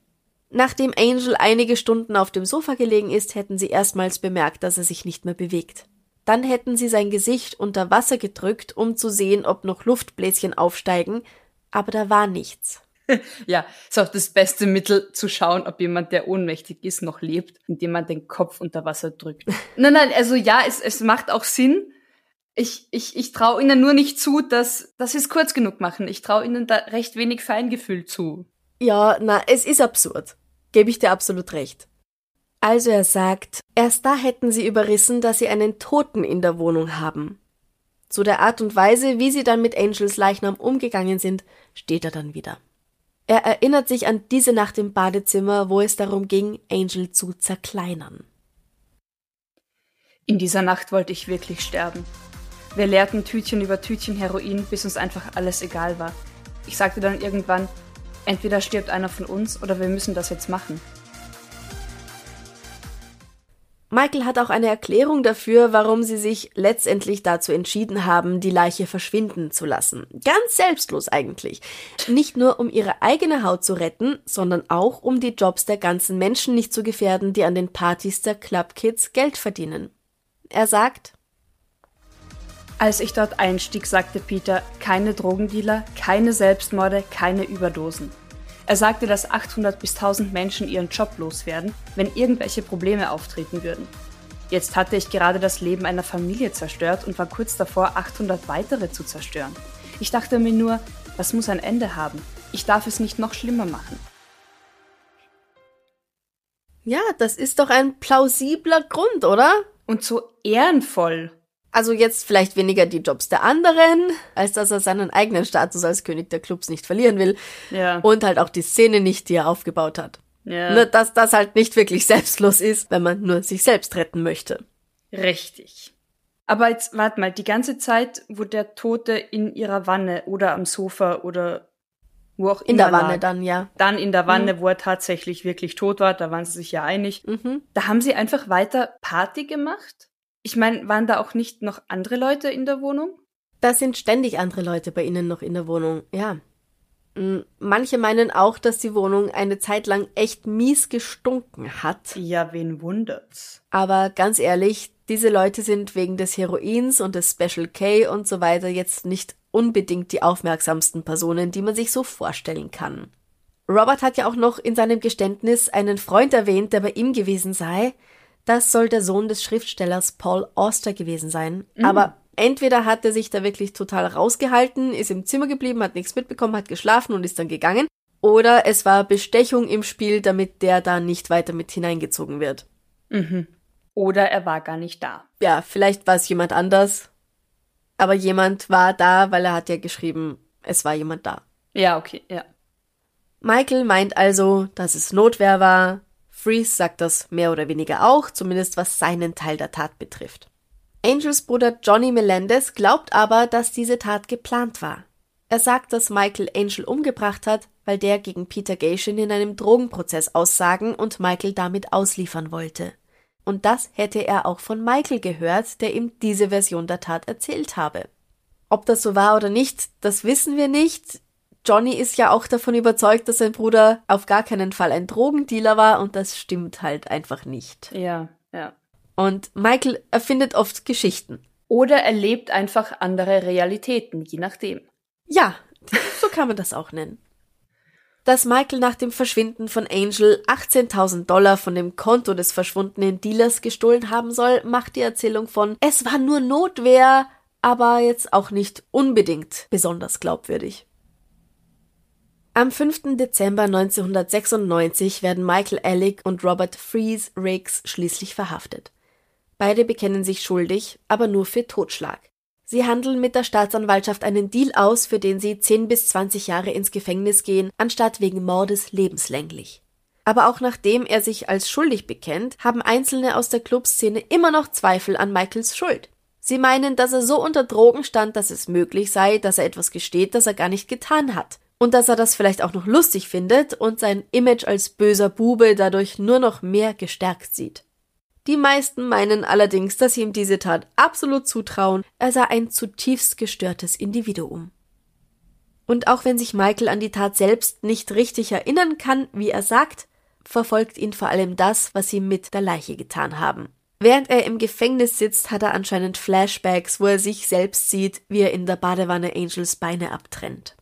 Nachdem Angel einige Stunden auf dem Sofa gelegen ist, hätten sie erstmals bemerkt, dass er sich nicht mehr bewegt. Dann hätten sie sein Gesicht unter Wasser gedrückt, um zu sehen, ob noch Luftbläschen aufsteigen, aber da war nichts. ja, ist auch das beste Mittel zu schauen, ob jemand, der ohnmächtig ist, noch lebt, indem man den Kopf unter Wasser drückt. nein, nein, also ja, es, es macht auch Sinn. Ich, ich, ich traue ihnen nur nicht zu, dass, dass sie es kurz genug machen. Ich traue ihnen da recht wenig Feingefühl zu. Ja, na, es ist absurd. Gebe ich dir absolut recht. Also er sagt, erst da hätten sie überrissen, dass sie einen Toten in der Wohnung haben. Zu der Art und Weise, wie sie dann mit Angels Leichnam umgegangen sind, steht er dann wieder. Er erinnert sich an diese Nacht im Badezimmer, wo es darum ging, Angel zu zerkleinern. In dieser Nacht wollte ich wirklich sterben. Wir leerten Tütchen über Tütchen Heroin, bis uns einfach alles egal war. Ich sagte dann irgendwann, entweder stirbt einer von uns oder wir müssen das jetzt machen. Michael hat auch eine Erklärung dafür, warum sie sich letztendlich dazu entschieden haben, die Leiche verschwinden zu lassen. Ganz selbstlos eigentlich. Nicht nur um ihre eigene Haut zu retten, sondern auch um die Jobs der ganzen Menschen nicht zu gefährden, die an den Partys der Club Kids Geld verdienen. Er sagt, als ich dort einstieg, sagte Peter, keine Drogendealer, keine Selbstmorde, keine Überdosen. Er sagte, dass 800 bis 1000 Menschen ihren Job loswerden, wenn irgendwelche Probleme auftreten würden. Jetzt hatte ich gerade das Leben einer Familie zerstört und war kurz davor, 800 weitere zu zerstören. Ich dachte mir nur, das muss ein Ende haben. Ich darf es nicht noch schlimmer machen. Ja, das ist doch ein plausibler Grund, oder? Und so ehrenvoll. Also jetzt vielleicht weniger die Jobs der anderen, als dass er seinen eigenen Status als König der Clubs nicht verlieren will. Ja. Und halt auch die Szene nicht, die er aufgebaut hat. Ja. Nur, dass das halt nicht wirklich selbstlos ist, wenn man nur sich selbst retten möchte. Richtig. Aber jetzt, warte mal, die ganze Zeit, wo der Tote in ihrer Wanne oder am Sofa oder wo auch immer In der Wanne lag, dann, ja. dann in der Wanne, wo er tatsächlich wirklich tot war, da waren sie sich ja einig. Mhm. Da haben sie einfach weiter Party gemacht? Ich meine, waren da auch nicht noch andere Leute in der Wohnung? Da sind ständig andere Leute bei ihnen noch in der Wohnung, ja. Manche meinen auch, dass die Wohnung eine Zeit lang echt mies gestunken hat. Ja, wen wundert's? Aber ganz ehrlich, diese Leute sind wegen des Heroins und des Special K und so weiter jetzt nicht unbedingt die aufmerksamsten Personen, die man sich so vorstellen kann. Robert hat ja auch noch in seinem Geständnis einen Freund erwähnt, der bei ihm gewesen sei. Das soll der Sohn des Schriftstellers Paul Auster gewesen sein. Mhm. Aber entweder hat er sich da wirklich total rausgehalten, ist im Zimmer geblieben, hat nichts mitbekommen, hat geschlafen und ist dann gegangen. Oder es war Bestechung im Spiel, damit der da nicht weiter mit hineingezogen wird. Mhm. Oder er war gar nicht da. Ja, vielleicht war es jemand anders. Aber jemand war da, weil er hat ja geschrieben, es war jemand da. Ja, okay, ja. Michael meint also, dass es Notwehr war. Freeze sagt das mehr oder weniger auch, zumindest was seinen Teil der Tat betrifft. Angels Bruder Johnny Melendez glaubt aber, dass diese Tat geplant war. Er sagt, dass Michael Angel umgebracht hat, weil der gegen Peter Gashin in einem Drogenprozess aussagen und Michael damit ausliefern wollte. Und das hätte er auch von Michael gehört, der ihm diese Version der Tat erzählt habe. Ob das so war oder nicht, das wissen wir nicht. Johnny ist ja auch davon überzeugt, dass sein Bruder auf gar keinen Fall ein Drogendealer war und das stimmt halt einfach nicht. Ja, ja. Und Michael erfindet oft Geschichten. Oder er lebt einfach andere Realitäten, je nachdem. Ja, so kann man das auch nennen. Dass Michael nach dem Verschwinden von Angel 18.000 Dollar von dem Konto des verschwundenen Dealers gestohlen haben soll, macht die Erzählung von Es war nur Notwehr, aber jetzt auch nicht unbedingt besonders glaubwürdig. Am 5. Dezember 1996 werden Michael Alec und Robert Freeze Riggs schließlich verhaftet. Beide bekennen sich schuldig, aber nur für Totschlag. Sie handeln mit der Staatsanwaltschaft einen Deal aus, für den sie 10 bis 20 Jahre ins Gefängnis gehen, anstatt wegen Mordes lebenslänglich. Aber auch nachdem er sich als schuldig bekennt, haben Einzelne aus der Clubszene immer noch Zweifel an Michaels Schuld. Sie meinen, dass er so unter Drogen stand, dass es möglich sei, dass er etwas gesteht, das er gar nicht getan hat und dass er das vielleicht auch noch lustig findet und sein Image als böser Bube dadurch nur noch mehr gestärkt sieht. Die meisten meinen allerdings, dass sie ihm diese Tat absolut zutrauen, er sei ein zutiefst gestörtes Individuum. Und auch wenn sich Michael an die Tat selbst nicht richtig erinnern kann, wie er sagt, verfolgt ihn vor allem das, was sie mit der Leiche getan haben. Während er im Gefängnis sitzt, hat er anscheinend Flashbacks, wo er sich selbst sieht, wie er in der Badewanne Angels Beine abtrennt.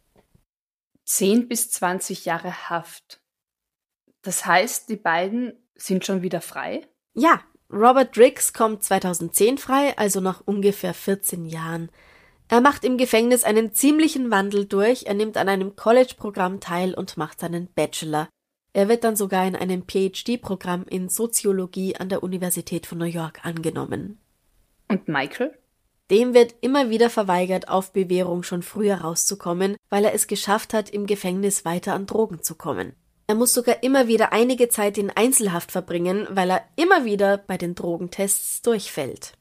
10 bis 20 Jahre Haft. Das heißt, die beiden sind schon wieder frei? Ja, Robert Driggs kommt 2010 frei, also nach ungefähr 14 Jahren. Er macht im Gefängnis einen ziemlichen Wandel durch, er nimmt an einem College-Programm teil und macht seinen Bachelor. Er wird dann sogar in einem PhD-Programm in Soziologie an der Universität von New York angenommen. Und Michael? Dem wird immer wieder verweigert, auf Bewährung schon früher rauszukommen, weil er es geschafft hat, im Gefängnis weiter an Drogen zu kommen. Er muss sogar immer wieder einige Zeit in Einzelhaft verbringen, weil er immer wieder bei den Drogentests durchfällt.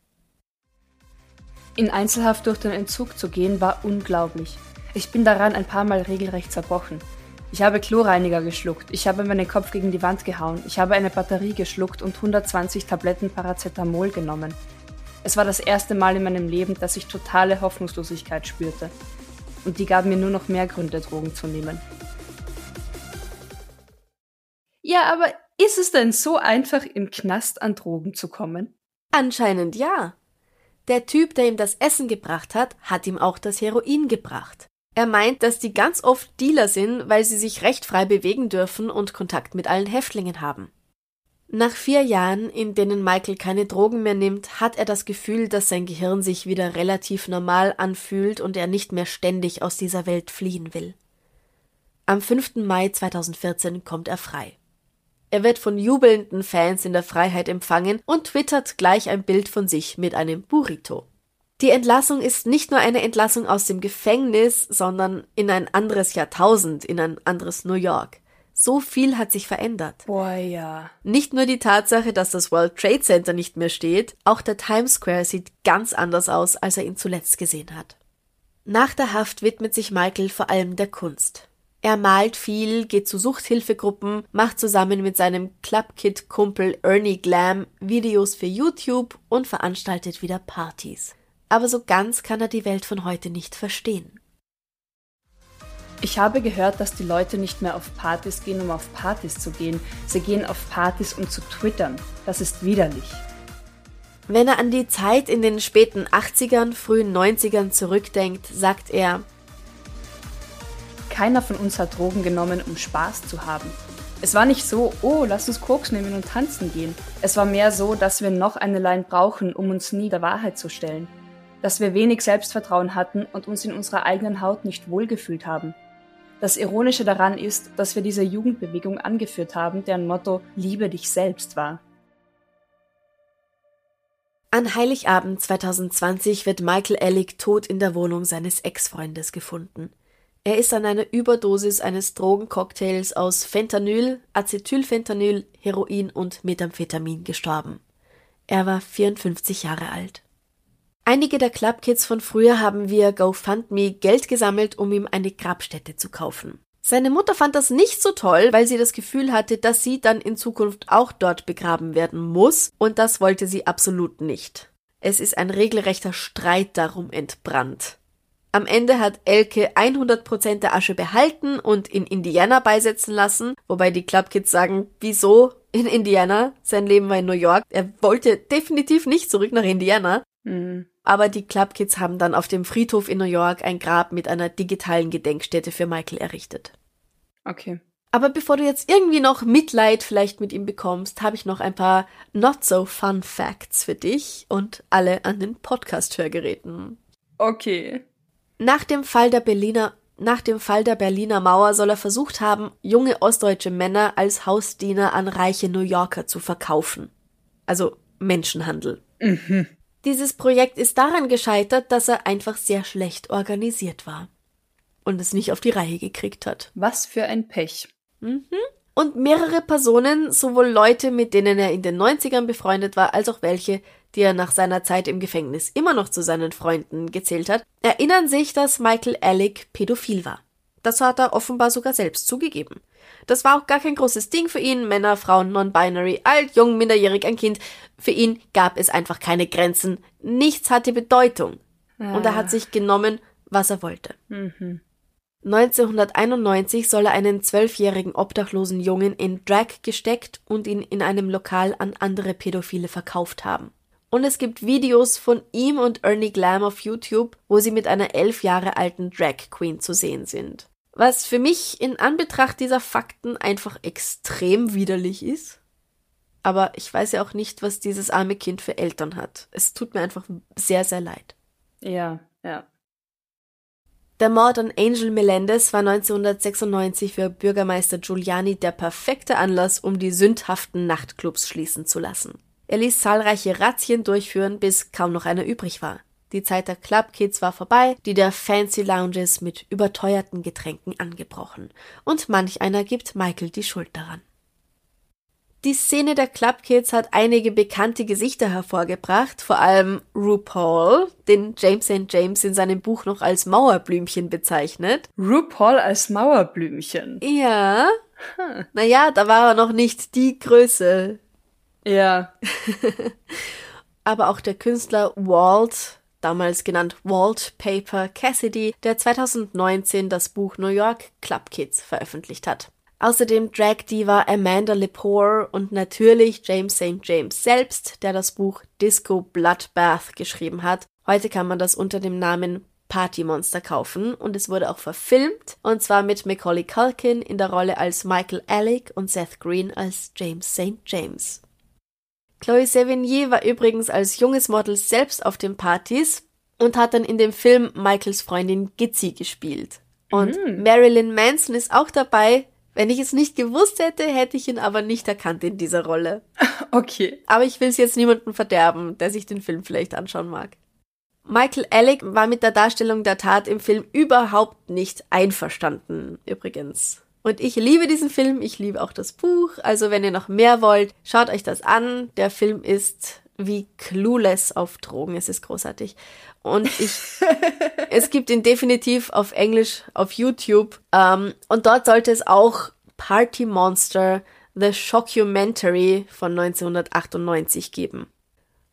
In Einzelhaft durch den Entzug zu gehen war unglaublich. Ich bin daran ein paar Mal regelrecht zerbrochen. Ich habe Chlorreiniger geschluckt, ich habe meinen Kopf gegen die Wand gehauen, ich habe eine Batterie geschluckt und 120 Tabletten Paracetamol genommen. Es war das erste Mal in meinem Leben, dass ich totale Hoffnungslosigkeit spürte. Und die gaben mir nur noch mehr Gründe, Drogen zu nehmen. Ja, aber ist es denn so einfach, im Knast an Drogen zu kommen? Anscheinend ja. Der Typ, der ihm das Essen gebracht hat, hat ihm auch das Heroin gebracht. Er meint, dass die ganz oft Dealer sind, weil sie sich recht frei bewegen dürfen und Kontakt mit allen Häftlingen haben. Nach vier Jahren, in denen Michael keine Drogen mehr nimmt, hat er das Gefühl, dass sein Gehirn sich wieder relativ normal anfühlt und er nicht mehr ständig aus dieser Welt fliehen will. Am 5. Mai 2014 kommt er frei. Er wird von jubelnden Fans in der Freiheit empfangen und twittert gleich ein Bild von sich mit einem Burrito. Die Entlassung ist nicht nur eine Entlassung aus dem Gefängnis, sondern in ein anderes Jahrtausend, in ein anderes New York. So viel hat sich verändert. Boah, ja. Nicht nur die Tatsache, dass das World Trade Center nicht mehr steht, auch der Times Square sieht ganz anders aus, als er ihn zuletzt gesehen hat. Nach der Haft widmet sich Michael vor allem der Kunst. Er malt viel, geht zu Suchthilfegruppen, macht zusammen mit seinem Clubkid-Kumpel Ernie Glam Videos für YouTube und veranstaltet wieder Partys. Aber so ganz kann er die Welt von heute nicht verstehen. Ich habe gehört, dass die Leute nicht mehr auf Partys gehen, um auf Partys zu gehen. Sie gehen auf Partys, um zu twittern. Das ist widerlich. Wenn er an die Zeit in den späten 80ern, frühen 90ern zurückdenkt, sagt er, Keiner von uns hat Drogen genommen, um Spaß zu haben. Es war nicht so, oh, lass uns Koks nehmen und tanzen gehen. Es war mehr so, dass wir noch eine Line brauchen, um uns nie der Wahrheit zu stellen. Dass wir wenig Selbstvertrauen hatten und uns in unserer eigenen Haut nicht wohlgefühlt haben. Das Ironische daran ist, dass wir diese Jugendbewegung angeführt haben, deren Motto Liebe dich selbst war. An Heiligabend 2020 wird Michael Ellick tot in der Wohnung seines Ex-Freundes gefunden. Er ist an einer Überdosis eines Drogencocktails aus Fentanyl, Acetylfentanyl, Heroin und Methamphetamin gestorben. Er war 54 Jahre alt. Einige der Clubkids von früher haben via GoFundMe Geld gesammelt, um ihm eine Grabstätte zu kaufen. Seine Mutter fand das nicht so toll, weil sie das Gefühl hatte, dass sie dann in Zukunft auch dort begraben werden muss, und das wollte sie absolut nicht. Es ist ein regelrechter Streit darum entbrannt. Am Ende hat Elke 100% der Asche behalten und in Indiana beisetzen lassen, wobei die Clubkids sagen, wieso in Indiana? Sein Leben war in New York. Er wollte definitiv nicht zurück nach Indiana. Mhm. Aber die Clubkids haben dann auf dem Friedhof in New York ein Grab mit einer digitalen Gedenkstätte für Michael errichtet. Okay. Aber bevor du jetzt irgendwie noch Mitleid vielleicht mit ihm bekommst, habe ich noch ein paar not so fun Facts für dich und alle an den Podcast-Hörgeräten. Okay. Nach dem Fall der Berliner nach dem Fall der Berliner Mauer soll er versucht haben, junge ostdeutsche Männer als Hausdiener an reiche New Yorker zu verkaufen. Also Menschenhandel. Mhm. Dieses Projekt ist daran gescheitert, dass er einfach sehr schlecht organisiert war und es nicht auf die Reihe gekriegt hat. Was für ein Pech. Und mehrere Personen, sowohl Leute, mit denen er in den 90ern befreundet war, als auch welche, die er nach seiner Zeit im Gefängnis immer noch zu seinen Freunden gezählt hat, erinnern sich, dass Michael Alec pädophil war. Das hat er offenbar sogar selbst zugegeben. Das war auch gar kein großes Ding für ihn, Männer, Frauen, non-binary, alt, jung, minderjährig, ein Kind. Für ihn gab es einfach keine Grenzen. Nichts hatte Bedeutung. Und er hat sich genommen, was er wollte. 1991 soll er einen zwölfjährigen obdachlosen Jungen in Drag gesteckt und ihn in einem Lokal an andere Pädophile verkauft haben. Und es gibt Videos von ihm und Ernie Glam auf YouTube, wo sie mit einer elf Jahre alten Drag Queen zu sehen sind. Was für mich in Anbetracht dieser Fakten einfach extrem widerlich ist. Aber ich weiß ja auch nicht, was dieses arme Kind für Eltern hat. Es tut mir einfach sehr, sehr leid. Ja, ja. Der Mord an Angel Melendez war 1996 für Bürgermeister Giuliani der perfekte Anlass, um die sündhaften Nachtclubs schließen zu lassen. Er ließ zahlreiche Razzien durchführen, bis kaum noch einer übrig war. Die Zeit der Clubkids war vorbei, die der Fancy Lounges mit überteuerten Getränken angebrochen. Und manch einer gibt Michael die Schuld daran. Die Szene der Clubkids hat einige bekannte Gesichter hervorgebracht, vor allem RuPaul, den James St. James in seinem Buch noch als Mauerblümchen bezeichnet. RuPaul als Mauerblümchen. Ja. Naja, da war er noch nicht die Größe. Ja. Aber auch der Künstler Walt, damals genannt Walt Paper Cassidy, der 2019 das Buch New York Club Kids veröffentlicht hat. Außerdem Drag Diva Amanda Lepore und natürlich James St. James selbst, der das Buch Disco Bloodbath geschrieben hat. Heute kann man das unter dem Namen Party Monster kaufen und es wurde auch verfilmt und zwar mit Macaulay Culkin in der Rolle als Michael Alec und Seth Green als James St. James. Chloe Sevigny war übrigens als junges Model selbst auf den Partys und hat dann in dem Film Michaels Freundin Gitzi gespielt. Und Marilyn Manson ist auch dabei. Wenn ich es nicht gewusst hätte, hätte ich ihn aber nicht erkannt in dieser Rolle. Okay. Aber ich will es jetzt niemandem verderben, der sich den Film vielleicht anschauen mag. Michael Alec war mit der Darstellung der Tat im Film überhaupt nicht einverstanden, übrigens. Und ich liebe diesen Film, ich liebe auch das Buch. Also wenn ihr noch mehr wollt, schaut euch das an. Der Film ist wie Clueless auf Drogen. Es ist großartig. Und ich, es gibt ihn definitiv auf Englisch auf YouTube. Ähm, und dort sollte es auch Party Monster, The Shockumentary von 1998 geben.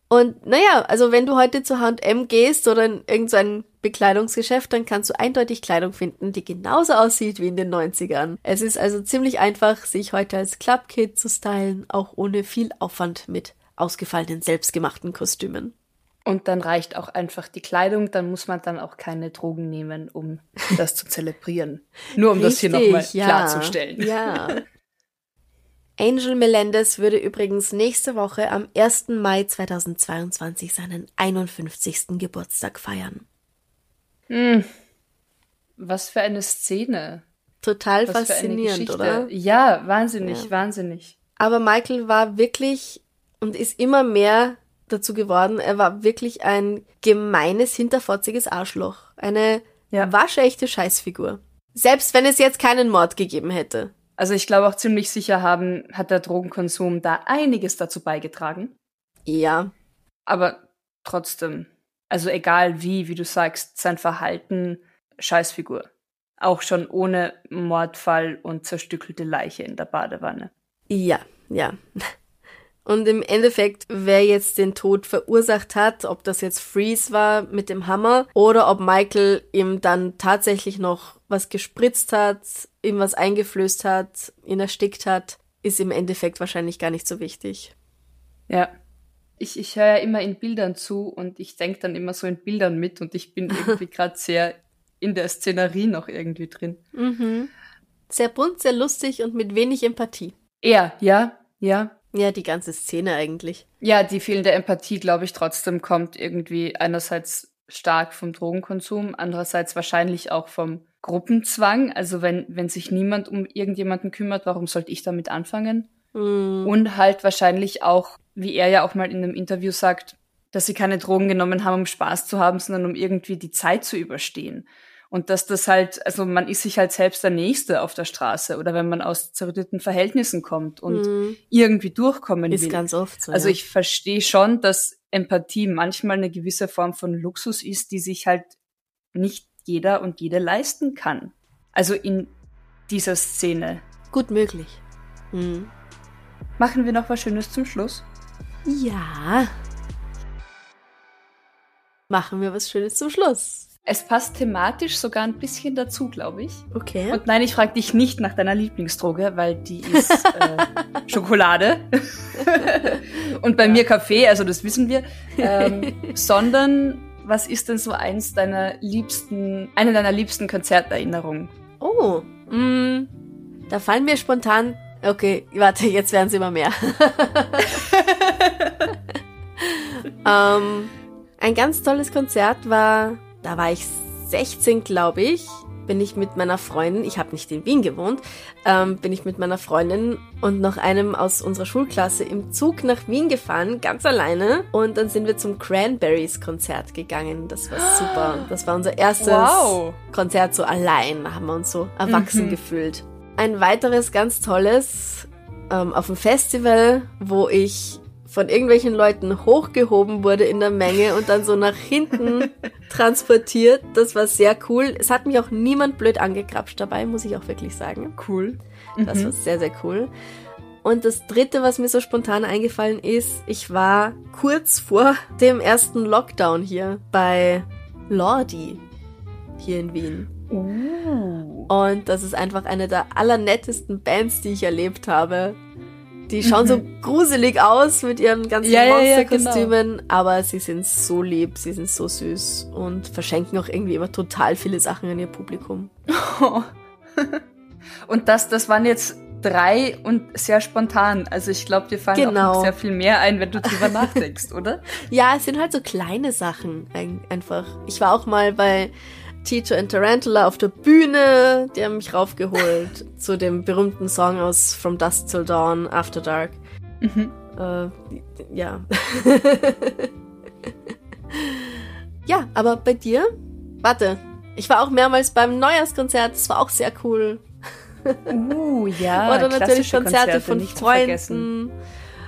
Und naja, also wenn du heute zu H&M gehst oder in irgendein Bekleidungsgeschäft, dann kannst du eindeutig Kleidung finden, die genauso aussieht wie in den 90ern. Es ist also ziemlich einfach, sich heute als Clubkid zu stylen, auch ohne viel Aufwand mit ausgefallenen selbstgemachten Kostümen. Und dann reicht auch einfach die Kleidung, dann muss man dann auch keine Drogen nehmen, um das zu zelebrieren. Nur um Richtig, das hier nochmal ja, klarzustellen. Ja. Angel Melendez würde übrigens nächste Woche am 1. Mai 2022 seinen 51. Geburtstag feiern. Hm. Was für eine Szene. Total Was faszinierend, oder? Ja, wahnsinnig, ja. wahnsinnig. Aber Michael war wirklich und ist immer mehr dazu geworden. Er war wirklich ein gemeines, hinterfotziges Arschloch. Eine ja. waschechte Scheißfigur. Selbst wenn es jetzt keinen Mord gegeben hätte. Also ich glaube auch ziemlich sicher haben, hat der Drogenkonsum da einiges dazu beigetragen. Ja. Aber trotzdem, also egal wie, wie du sagst, sein Verhalten, Scheißfigur. Auch schon ohne Mordfall und zerstückelte Leiche in der Badewanne. Ja, ja. Und im Endeffekt, wer jetzt den Tod verursacht hat, ob das jetzt Freeze war mit dem Hammer oder ob Michael ihm dann tatsächlich noch was gespritzt hat, ihm was eingeflößt hat, ihn erstickt hat, ist im Endeffekt wahrscheinlich gar nicht so wichtig. Ja. Ich, ich höre ja immer in Bildern zu und ich denke dann immer so in Bildern mit und ich bin irgendwie gerade sehr in der Szenerie noch irgendwie drin. Mhm. Sehr bunt, sehr lustig und mit wenig Empathie. Ja, ja, ja. Ja, die ganze Szene eigentlich. Ja, die fehlende Empathie, glaube ich, trotzdem kommt irgendwie einerseits stark vom Drogenkonsum, andererseits wahrscheinlich auch vom Gruppenzwang. Also wenn, wenn sich niemand um irgendjemanden kümmert, warum sollte ich damit anfangen? Mm. Und halt wahrscheinlich auch, wie er ja auch mal in einem Interview sagt, dass sie keine Drogen genommen haben, um Spaß zu haben, sondern um irgendwie die Zeit zu überstehen. Und dass das halt, also man ist sich halt selbst der Nächste auf der Straße oder wenn man aus zerrütteten Verhältnissen kommt und mhm. irgendwie durchkommen ist will. Ist ganz oft so. Also ja. ich verstehe schon, dass Empathie manchmal eine gewisse Form von Luxus ist, die sich halt nicht jeder und jede leisten kann. Also in dieser Szene. Gut möglich. Mhm. Machen wir noch was Schönes zum Schluss? Ja. Machen wir was Schönes zum Schluss. Es passt thematisch sogar ein bisschen dazu, glaube ich. Okay. Und nein, ich frage dich nicht nach deiner Lieblingsdroge, weil die ist äh, Schokolade. Und bei ja. mir Kaffee, also das wissen wir. Ähm, sondern was ist denn so eins deiner liebsten, eine deiner liebsten Konzerterinnerungen? Oh, mh, mm, da fallen mir spontan. Okay, warte, jetzt werden es immer mehr. ähm, ein ganz tolles Konzert war da war ich 16, glaube ich, bin ich mit meiner Freundin, ich habe nicht in Wien gewohnt, ähm, bin ich mit meiner Freundin und noch einem aus unserer Schulklasse im Zug nach Wien gefahren, ganz alleine. Und dann sind wir zum Cranberries Konzert gegangen. Das war super. Das war unser erstes wow. Konzert so allein. Da haben wir uns so erwachsen mhm. gefühlt. Ein weiteres ganz tolles ähm, auf dem Festival, wo ich von irgendwelchen Leuten hochgehoben wurde in der Menge und dann so nach hinten transportiert. Das war sehr cool. Es hat mich auch niemand blöd angekrapscht dabei, muss ich auch wirklich sagen. Cool. Das mhm. war sehr, sehr cool. Und das dritte, was mir so spontan eingefallen ist, ich war kurz vor dem ersten Lockdown hier bei Lordi hier in Wien. Uh. Und das ist einfach eine der allernettesten Bands, die ich erlebt habe. Die schauen mhm. so gruselig aus mit ihren ganzen ja, Monsterkostümen, ja, genau. aber sie sind so lieb, sie sind so süß und verschenken auch irgendwie immer total viele Sachen an ihr Publikum. und das, das waren jetzt drei und sehr spontan. Also ich glaube, dir fallen genau. auch noch sehr viel mehr ein, wenn du drüber nachdenkst, oder? Ja, es sind halt so kleine Sachen einfach. Ich war auch mal bei Tito and Tarantula auf der Bühne. Die haben mich raufgeholt zu dem berühmten Song aus From Dusk Till Dawn, After Dark. Mhm. Äh, ja. ja, aber bei dir? Warte, ich war auch mehrmals beim Neujahrskonzert, das war auch sehr cool. Uh, ja. Oder natürlich Konzerte, Konzerte von Freunden.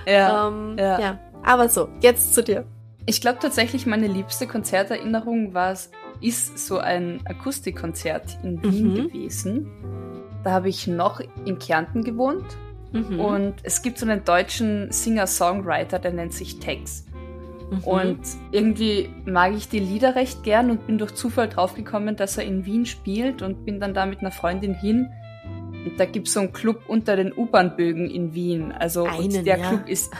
Ja, ähm, ja. ja. Aber so, jetzt zu dir. Ich glaube tatsächlich, meine liebste Konzerterinnerung war ist so ein Akustikkonzert in Wien mhm. gewesen. Da habe ich noch in Kärnten gewohnt. Mhm. Und es gibt so einen deutschen Singer-Songwriter, der nennt sich Tex. Mhm. Und irgendwie mag ich die Lieder recht gern und bin durch Zufall draufgekommen, dass er in Wien spielt und bin dann da mit einer Freundin hin. Und da gibt's so einen Club unter den U-Bahn-Bögen in Wien. Also Einen, der ja. Club ist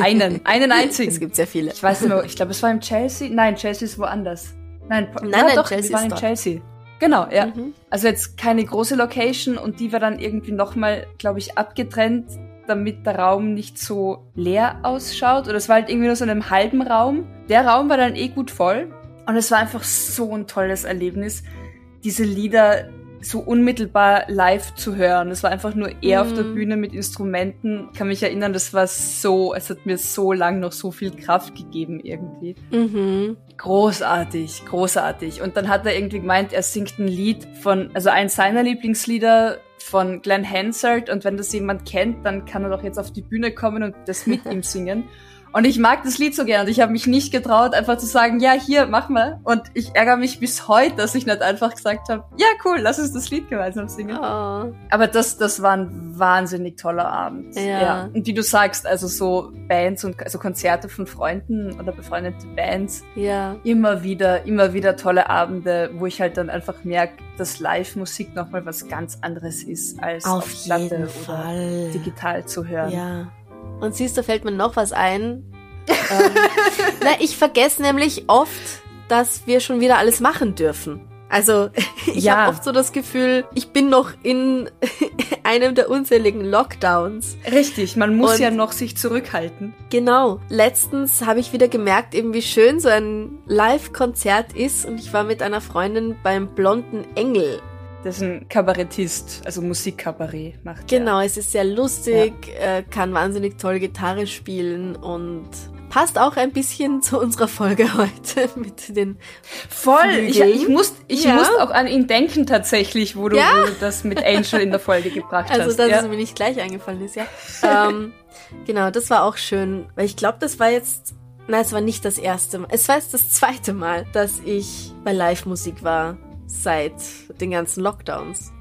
einen, einen einzigen. Es gibt sehr viele. Ich weiß nicht mehr, ich glaube, es war im Chelsea. Nein, Chelsea ist woanders. Nein, Nein, nein, doch, Chelsea wir waren dort. Chelsea. Genau, ja. Mhm. Also jetzt keine große Location und die war dann irgendwie nochmal, glaube ich, abgetrennt, damit der Raum nicht so leer ausschaut. Oder es war halt irgendwie nur so in einem halben Raum. Der Raum war dann eh gut voll. Und es war einfach so ein tolles Erlebnis, diese Lieder so unmittelbar live zu hören. Es war einfach nur er auf der Mhm. Bühne mit Instrumenten. Ich kann mich erinnern, das war so, es hat mir so lang noch so viel Kraft gegeben irgendwie. Mhm. Großartig, großartig. Und dann hat er irgendwie gemeint, er singt ein Lied von, also eins seiner Lieblingslieder von Glenn Hansard. Und wenn das jemand kennt, dann kann er doch jetzt auf die Bühne kommen und das mit ihm singen. Und ich mag das Lied so gern und ich habe mich nicht getraut, einfach zu sagen, ja, hier, mach mal. Und ich ärgere mich bis heute, dass ich nicht einfach gesagt habe, ja, cool, lass uns das Lied gemeinsam singen. Oh. Aber das, das war ein wahnsinnig toller Abend. Ja. Und wie du sagst, also so Bands und also Konzerte von Freunden oder befreundete Bands, Ja. immer wieder, immer wieder tolle Abende, wo ich halt dann einfach merke, dass Live-Musik nochmal was ganz anderes ist, als Auf auf, Platte oder digital zu hören. Ja. Und siehst du, fällt mir noch was ein. ähm, na, ich vergesse nämlich oft, dass wir schon wieder alles machen dürfen. Also ich Ja. habe oft so das Gefühl, ich bin noch in einem der unzähligen Lockdowns. Richtig, man muss Und- ja noch sich zurückhalten. Genau. Letztens habe ich wieder gemerkt, eben wie schön so ein Live-Konzert ist. Und ich war mit einer Freundin beim Blonden Engel. Das ist ein Kabarettist, also Musikkabarett macht er. Genau, es ist sehr lustig, äh, kann wahnsinnig toll Gitarre spielen und passt auch ein bisschen zu unserer Folge heute mit den Voll, ich, Flügeln. ich muss, ich Ja. muss auch an ihn denken tatsächlich, wo du, Ja. wo du das mit Angel in der Folge gebracht Also, hast. dass ja. es mir nicht gleich eingefallen ist, ja. ähm, genau, das war auch schön, weil ich glaube, das war jetzt, nein, es war nicht das erste Mal, es war jetzt das zweite Mal, dass ich bei Live-Musik war seit den ganzen Lockdowns.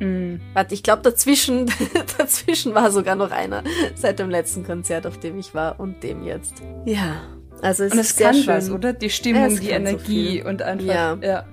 Mm. Warte, ich glaube, dazwischen, dazwischen war sogar noch einer seit dem letzten Konzert, auf dem ich war und dem jetzt. Ja, also es Und ist es sehr kann schön. was, oder? Die Stimmung, Es die so Energie viel. und einfach, Ja. ja.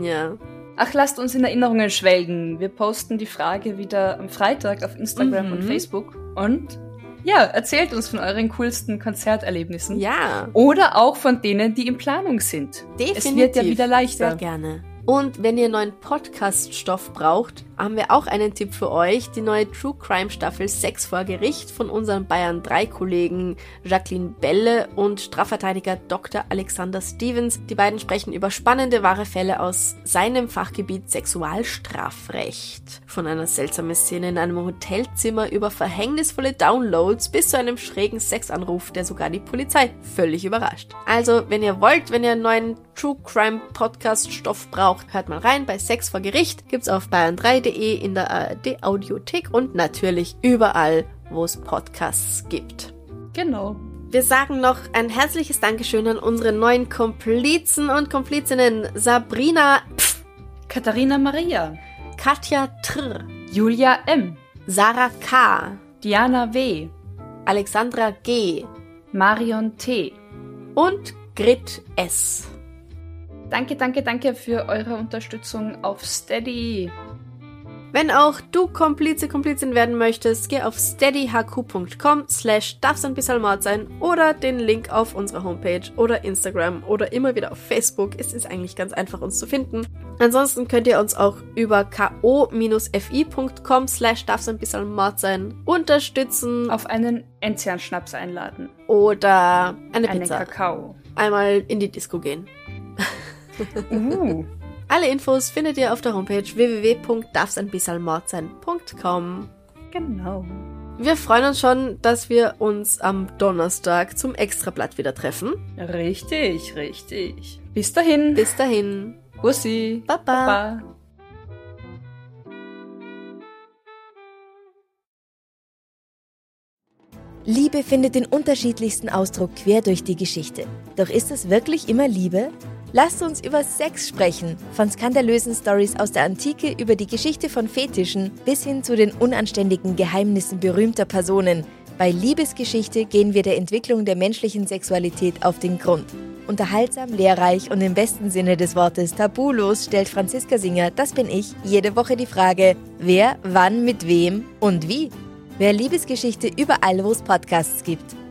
Ja, Ach, lasst uns in Erinnerungen schwelgen. Wir posten die Frage wieder am Freitag auf Instagram Mhm. und Facebook. Und ja, erzählt uns von euren coolsten Konzerterlebnissen. ja, Oder auch von denen, die in Planung sind. definitiv. Es wird ja wieder leichter. Sehr gerne. Und wenn ihr neuen Podcast-Stoff braucht, haben wir auch einen Tipp für euch. Die neue True Crime Staffel 6 vor Gericht von unseren Bayern 3 Kollegen Jacqueline Belle und Strafverteidiger Dr. Alexander Stevens. Die beiden sprechen über spannende wahre Fälle aus seinem Fachgebiet Sexualstrafrecht. Von einer seltsamen Szene in einem Hotelzimmer über verhängnisvolle Downloads bis zu einem schrägen Sexanruf, der sogar die Polizei völlig überrascht. Also, wenn ihr wollt, wenn ihr einen neuen True Crime Podcast Stoff braucht, hört mal rein bei Sex vor Gericht. Gibt's auf bayern3.de, in der ARD Audiothek und natürlich überall, wo es Podcasts gibt. Genau. Wir sagen noch ein herzliches Dankeschön an unsere neuen Komplizen und Komplizinnen Sabrina Pf, Katharina Maria, Katja Tr, Julia M., Sarah K, Diana W., Alexandra G Marion T. und Grit S. Danke, danke, danke für eure Unterstützung auf Steady. Wenn auch du Komplize, Komplizin werden möchtest, geh auf steadyhq.com slash darf's ein bisschen Mord sein oder den Link auf unserer Homepage oder Instagram oder immer wieder auf Facebook. Es ist eigentlich ganz einfach uns zu finden. Ansonsten könnt ihr uns auch über ko-fi.com slash darf's ein bisschen Mord sein unterstützen Auf einen Enzian-Schnaps einladen. oder eine Einen Pizza. Kakao. Einmal in die Disco gehen. Uh. Alle Infos findet ihr auf der Homepage www.darfseinbissalmordsein.com. Genau. Wir freuen uns schon, dass wir uns am Donnerstag zum Extrablatt wieder treffen. Richtig, richtig. Bis dahin. Bis dahin. Bussi. Baba. Baba. Liebe findet den unterschiedlichsten Ausdruck quer durch die Geschichte. Doch ist es wirklich immer Liebe? Lasst uns über Sex sprechen, von skandalösen Stories aus der Antike über die Geschichte von Fetischen bis hin zu den unanständigen Geheimnissen berühmter Personen. Bei Liebesgeschichte gehen wir der Entwicklung der menschlichen Sexualität auf den Grund. Unterhaltsam, lehrreich und im besten Sinne des Wortes tabulos stellt Franziska Singer, das bin ich, jede Woche die Frage, wer, wann, mit wem und wie. Wer Liebesgeschichte überall, wo es Podcasts gibt.